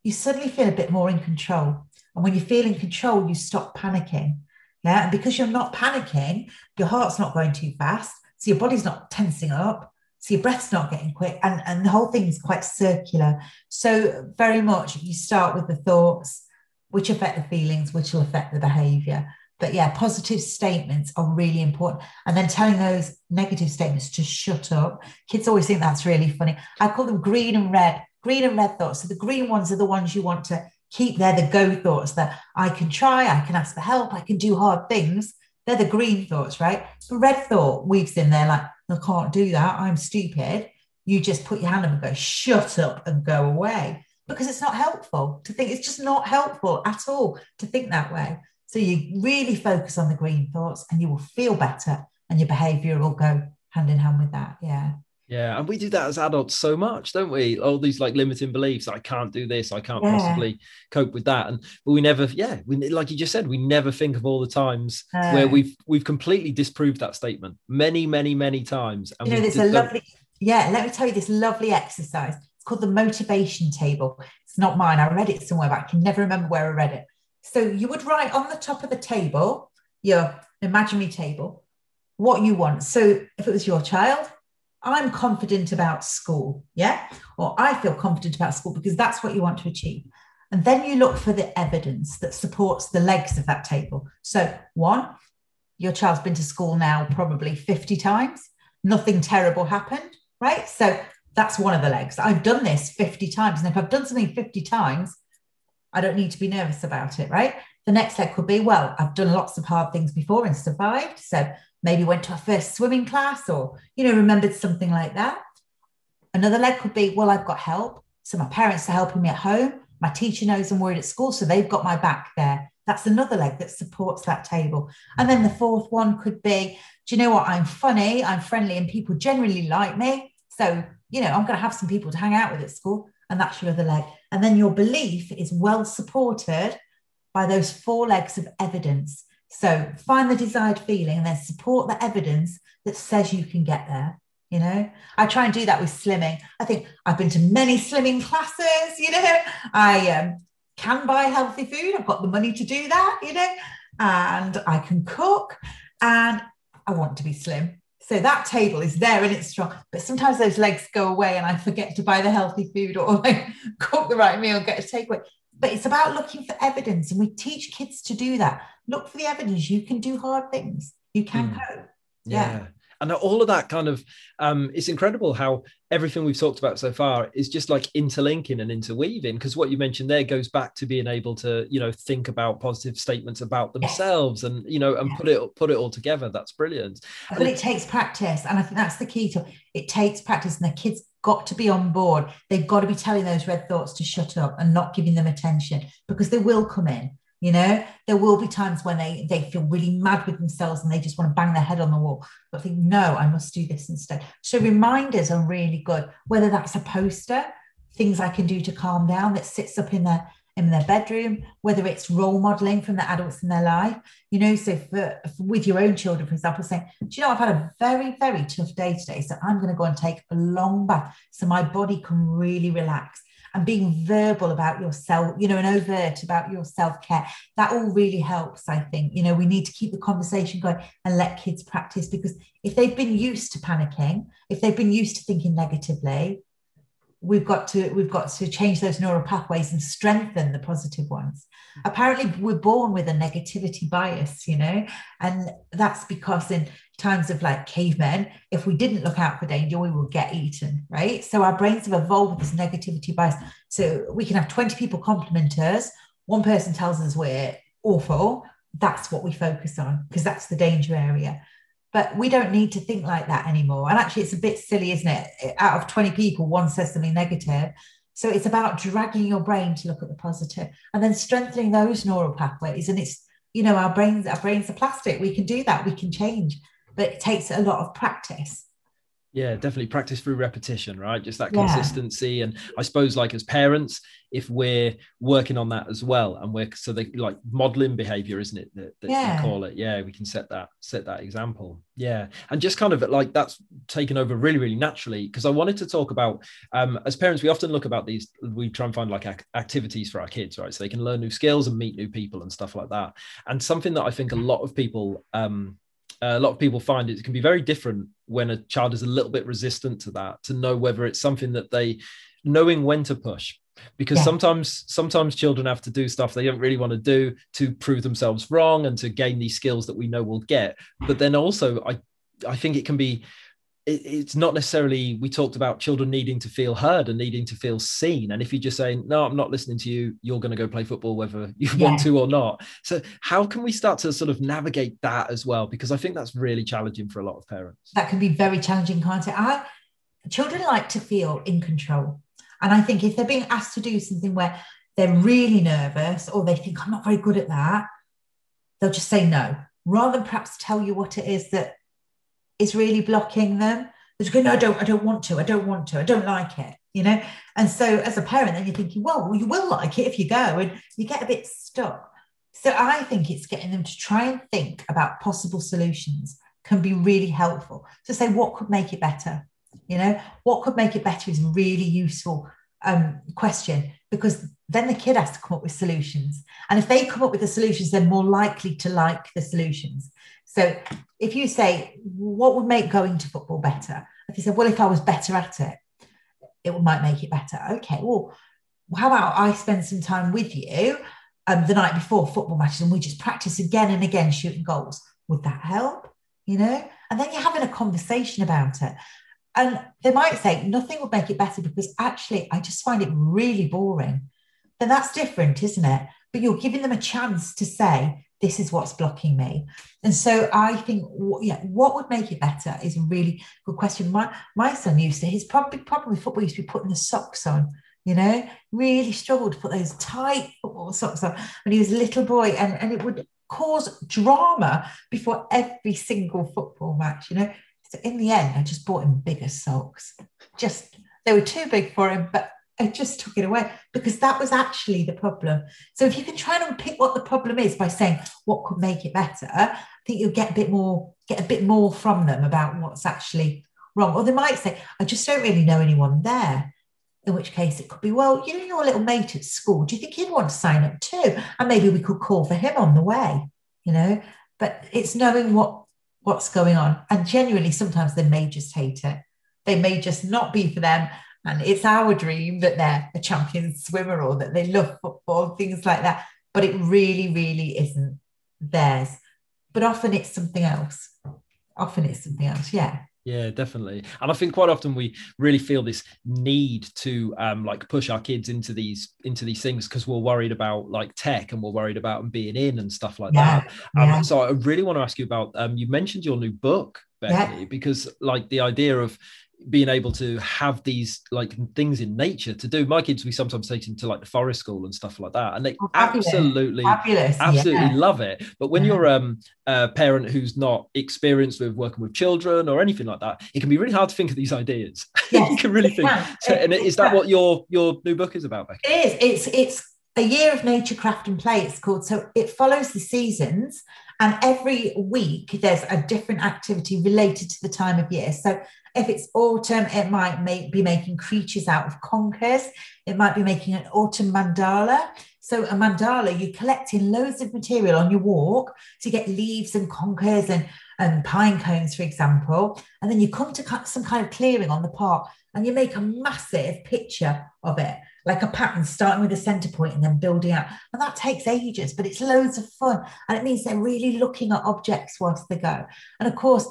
you suddenly feel a bit more in control. And when you feel in control, you stop panicking. Yeah. And because you're not panicking, your heart's not going too fast. So your body's not tensing up. So your breath's not getting quick. And, and the whole thing's quite circular. So, very much you start with the thoughts, which affect the feelings, which will affect the behavior. But yeah, positive statements are really important. And then telling those negative statements to shut up. Kids always think that's really funny. I call them green and red, green and red thoughts. So the green ones are the ones you want to keep. They're the go thoughts that I can try, I can ask for help, I can do hard things. They're the green thoughts, right? The red thought weaves in there like, I can't do that. I'm stupid. You just put your hand up and go, shut up and go away because it's not helpful to think. It's just not helpful at all to think that way. So you really focus on the green thoughts and you will feel better and your behavior will go hand in hand with that. Yeah. Yeah, and we do that as adults so much, don't we? All these like limiting beliefs. I can't do this. I can't yeah. possibly cope with that. And but we never, yeah, we like you just said, we never think of all the times uh, where we've we've completely disproved that statement many, many, many times. And you know, there's a lovely, yeah. Let me tell you this lovely exercise. It's called the motivation table. It's not mine. I read it somewhere, but I can never remember where I read it. So you would write on the top of the table, your imaginary table, what you want. So if it was your child, I'm confident about school, yeah? Or I feel confident about school because that's what you want to achieve. And then you look for the evidence that supports the legs of that table. So, one, your child's been to school now probably 50 times, nothing terrible happened, right? So, that's one of the legs. I've done this 50 times. And if I've done something 50 times, I don't need to be nervous about it, right? The next leg could be, well, I've done lots of hard things before and survived. So maybe went to a first swimming class or, you know, remembered something like that. Another leg could be, well, I've got help. So my parents are helping me at home. My teacher knows I'm worried at school. So they've got my back there. That's another leg that supports that table. And then the fourth one could be, do you know what? I'm funny, I'm friendly, and people generally like me. So, you know, I'm going to have some people to hang out with at school. And that's your other leg. And then your belief is well supported by those four legs of evidence. So find the desired feeling and then support the evidence that says you can get there. You know, I try and do that with slimming. I think I've been to many slimming classes, you know, I um, can buy healthy food. I've got the money to do that, you know, and I can cook and I want to be slim. So that table is there and it's strong. But sometimes those legs go away and I forget to buy the healthy food or like cook the right meal, get a takeaway. But it's about looking for evidence. And we teach kids to do that. Look for the evidence. You can do hard things. You can mm. cope. yeah. yeah and all of that kind of um, it's incredible how everything we've talked about so far is just like interlinking and interweaving because what you mentioned there goes back to being able to you know think about positive statements about themselves yes. and you know and yeah. put it put it all together. That's brilliant. But it takes practice and i think that's the key to it. Takes practice and the kids got to be on board. They've got to be telling those red thoughts to shut up and not giving them attention because they will come in you know, there will be times when they they feel really mad with themselves and they just want to bang their head on the wall. But think, no, I must do this instead. So reminders are really good. Whether that's a poster, things I can do to calm down that sits up in their in their bedroom, whether it's role modeling from the adults in their life, you know. So for, for with your own children, for example, saying, "Do you know I've had a very very tough day today, so I'm going to go and take a long bath so my body can really relax." And being verbal about yourself, you know, and overt about your self care. That all really helps, I think. You know, we need to keep the conversation going and let kids practice because if they've been used to panicking, if they've been used to thinking negatively, we've got to we've got to change those neural pathways and strengthen the positive ones apparently we're born with a negativity bias you know and that's because in times of like cavemen if we didn't look out for danger we would get eaten right so our brains have evolved with this negativity bias so we can have 20 people compliment us one person tells us we're awful that's what we focus on because that's the danger area but we don't need to think like that anymore. And actually, it's a bit silly, isn't it? Out of 20 people, one says something negative. So it's about dragging your brain to look at the positive and then strengthening those neural pathways. And it's, you know, our brains, our brains are plastic. We can do that, we can change, but it takes a lot of practice. Yeah, definitely practice through repetition, right? Just that consistency. Yeah. And I suppose, like as parents, if we're working on that as well, and we're so they like modeling behavior, isn't it? That, that yeah. call it. Yeah, we can set that set that example. Yeah, and just kind of like that's taken over really, really naturally. Because I wanted to talk about um, as parents, we often look about these. We try and find like ac- activities for our kids, right? So they can learn new skills and meet new people and stuff like that. And something that I think a lot of people um, a lot of people find it can be very different when a child is a little bit resistant to that to know whether it's something that they knowing when to push because yeah. sometimes sometimes children have to do stuff they don't really want to do to prove themselves wrong and to gain these skills that we know we'll get but then also i i think it can be it's not necessarily we talked about children needing to feel heard and needing to feel seen. And if you just say no i'm not listening to you you're going to go play football whether you yeah. want to or not. So how can we start to sort of navigate that as well? Because i think that's really challenging for a lot of parents. That can be very challenging can't it? I children like to feel in control. And i think if they're being asked to do something where they're really nervous or they think i'm not very good at that they'll just say no rather than perhaps tell you what it is that is really blocking them. They're going, no, I don't, I don't want to, I don't want to, I don't like it, you know? And so as a parent, then you're thinking, well, you will like it if you go, and you get a bit stuck. So I think it's getting them to try and think about possible solutions can be really helpful. To say what could make it better, you know, what could make it better is a really useful um, question because then the kid has to come up with solutions. And if they come up with the solutions, they're more likely to like the solutions. So if you say, what would make going to football better? If you said, well, if I was better at it, it might make it better. Okay, well, how about I spend some time with you um, the night before football matches and we just practice again and again shooting goals? Would that help? You know? And then you're having a conversation about it. And they might say, nothing would make it better because actually I just find it really boring. Then that's different, isn't it? But you're giving them a chance to say, this is what's blocking me. And so I think, yeah, what would make it better is a really good question. My my son used to, his probably problem with football used to be putting the socks on. You know, really struggled to put those tight football socks on when he was a little boy, and, and it would cause drama before every single football match. You know, so in the end, I just bought him bigger socks. Just they were too big for him, but I just took it away because that was actually the problem. So if you can try and unpick what the problem is by saying what could make it better, I think you'll get a bit more, get a bit more from them about what's actually wrong. Or they might say, I just don't really know anyone there. In which case it could be, well, you know, your little mate at school, do you think he'd want to sign up too? And maybe we could call for him on the way, you know? But it's knowing what what's going on. And genuinely, sometimes they may just hate it. They may just not be for them and it's our dream that they're a champion swimmer or that they love football, things like that. But it really, really isn't theirs. But often it's something else. Often it's something else. Yeah. Yeah, definitely. And I think quite often we really feel this need to um like push our kids into these into these things because we're worried about like tech and we're worried about them being in and stuff like yeah, that. Um, yeah. So I really want to ask you about um you mentioned your new book, Becky, yeah. because like the idea of being able to have these like things in nature to do. My kids, we sometimes take them to like the forest school and stuff like that, and they oh, absolutely, fabulous. absolutely yeah. love it. But when yeah. you're um, a parent who's not experienced with working with children or anything like that, it can be really hard to think of these ideas. Yes, you can really think. So, and is that what your your new book is about, Becky? It is. It's it's a year of nature, craft, and play. It's called. So it follows the seasons. And every week there's a different activity related to the time of year. So if it's autumn, it might make, be making creatures out of conkers. It might be making an autumn mandala. So a mandala, you're collecting loads of material on your walk to get leaves and conkers and, and pine cones, for example. And then you come to some kind of clearing on the park and you make a massive picture of it like a pattern starting with a center point and then building out. And that takes ages, but it's loads of fun. And it means they're really looking at objects whilst they go. And of course,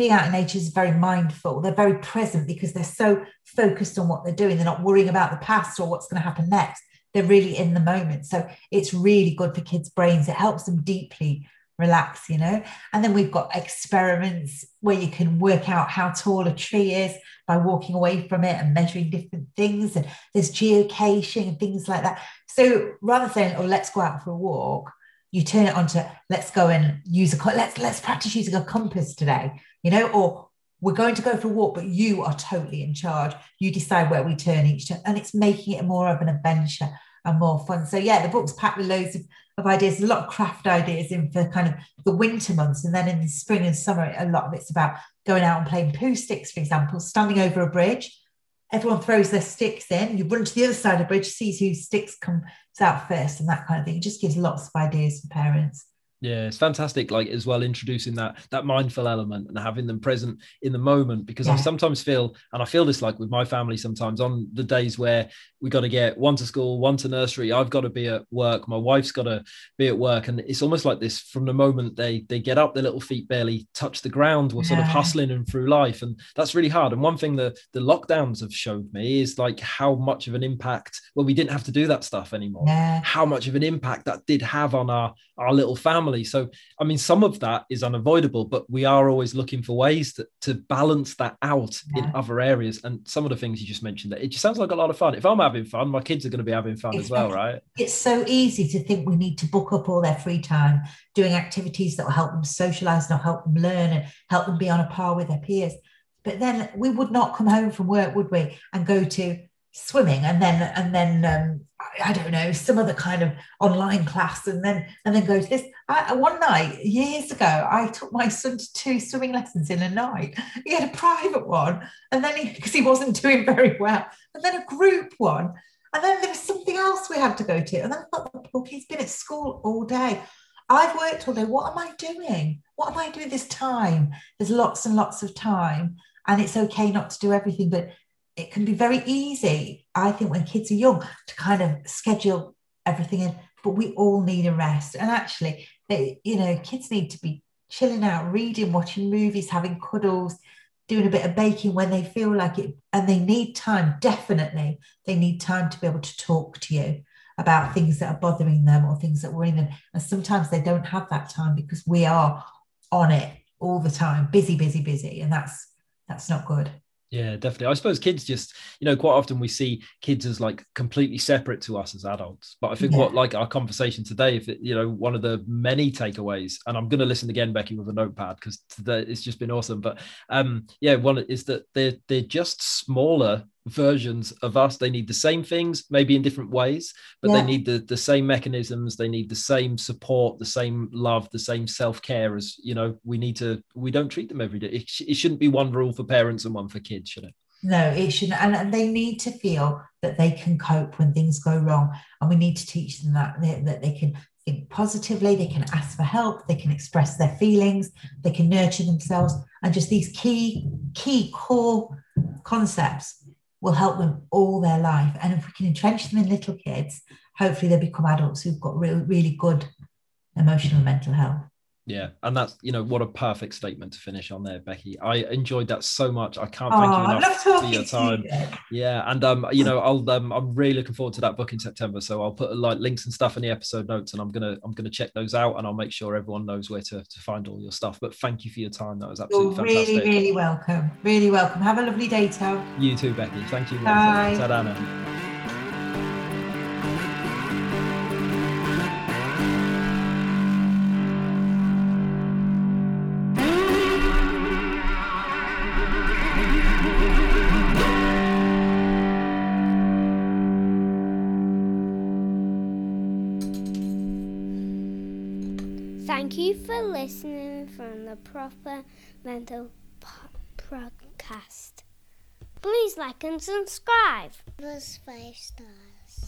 being out in nature is very mindful. They're very present because they're so focused on what they're doing. They're not worrying about the past or what's going to happen next. They're really in the moment. So it's really good for kids' brains. It helps them deeply relax, you know. And then we've got experiments where you can work out how tall a tree is by walking away from it and measuring different things. And there's geocaching and things like that. So rather than oh, let's go out for a walk, you turn it onto let's go and use a let's let's practice using a compass today, you know, or we're going to go for a walk, but you are totally in charge. You decide where we turn each turn, and it's making it more of an adventure and more fun. So yeah, the book's packed with loads of, of ideas, a lot of craft ideas in for kind of the winter months, and then in the spring and summer, a lot of it's about going out and playing Poohsticks, for example, standing over a bridge. Everyone throws their sticks in. You run to the other side of the bridge, sees whose sticks comes out first, and that kind of thing. It just gives lots of ideas for parents. Yeah, it's fantastic. Like as well, introducing that that mindful element and having them present in the moment. Because yeah. I mm. sometimes feel, and I feel this like with my family sometimes on the days where we got to get one to school, one to nursery. I've got to be at work. My wife's got to be at work, and it's almost like this from the moment they they get up, their little feet barely touch the ground. We're yeah. sort of hustling them through life, and that's really hard. And one thing the the lockdowns have showed me is like how much of an impact. Well, we didn't have to do that stuff anymore. Yeah. How much of an impact that did have on our our little family. So, I mean, some of that is unavoidable, but we are always looking for ways to, to balance that out yeah. in other areas. And some of the things you just mentioned, that it just sounds like a lot of fun. If I'm having fun, my kids are going to be having fun as well, right? It's so easy to think we need to book up all their free time doing activities that will help them socialize and help them learn and help them be on a par with their peers. But then we would not come home from work, would we, and go to swimming and then and then um, I don't know some other kind of online class and then and then go to this. I, one night years ago, I took my son to two swimming lessons in a night. He had a private one, and then he because he wasn't doing very well, and then a group one, and then there was something else we had to go to, and then I thought, poor he's been at school all day. I've worked all day. What am I doing? What am I doing this time? There's lots and lots of time, and it's okay not to do everything, but it can be very easy, I think, when kids are young to kind of schedule everything in, but we all need a rest. And actually, they, you know, kids need to be chilling out, reading, watching movies, having cuddles, doing a bit of baking when they feel like it. And they need time, definitely. They need time to be able to talk to you about things that are bothering them or things that worry them. And sometimes they don't have that time because we are on it all the time, busy, busy, busy. And that's that's not good. Yeah, definitely. I suppose kids just, you know, quite often we see kids as like completely separate to us as adults. But I think yeah. what like our conversation today, if it, you know, one of the many takeaways, and I'm going to listen again, Becky, with a notepad because today it's just been awesome. But um, yeah, one is that they're they're just smaller versions of us. They need the same things, maybe in different ways, but yeah. they need the, the same mechanisms. They need the same support, the same love, the same self care as, you know, we need to, we don't treat them every day. It, sh- it shouldn't be one rule for parents and one for kids, should it? No, it shouldn't. And, and they need to feel that they can cope when things go wrong. And we need to teach them that, they, that they can think positively, they can ask for help, they can express their feelings, they can nurture themselves. And just these key, key core concepts will help them all their life. And if we can entrench them in little kids, hopefully they become adults who've got really, really good emotional and mental health. Yeah, and that's you know what a perfect statement to finish on there, Becky. I enjoyed that so much. I can't thank oh, you enough for your time. You. Yeah, and um, you know, I'll um, I'm really looking forward to that book in September. So I'll put like links and stuff in the episode notes, and I'm gonna I'm gonna check those out, and I'll make sure everyone knows where to, to find all your stuff. But thank you for your time. That was absolutely You're fantastic. Really, really welcome. Really welcome. Have a lovely day, Tom. You too, Becky. Thank you. Bye. Ta-da for listening from the Proper Mental Podcast. Please like and subscribe. Five stars.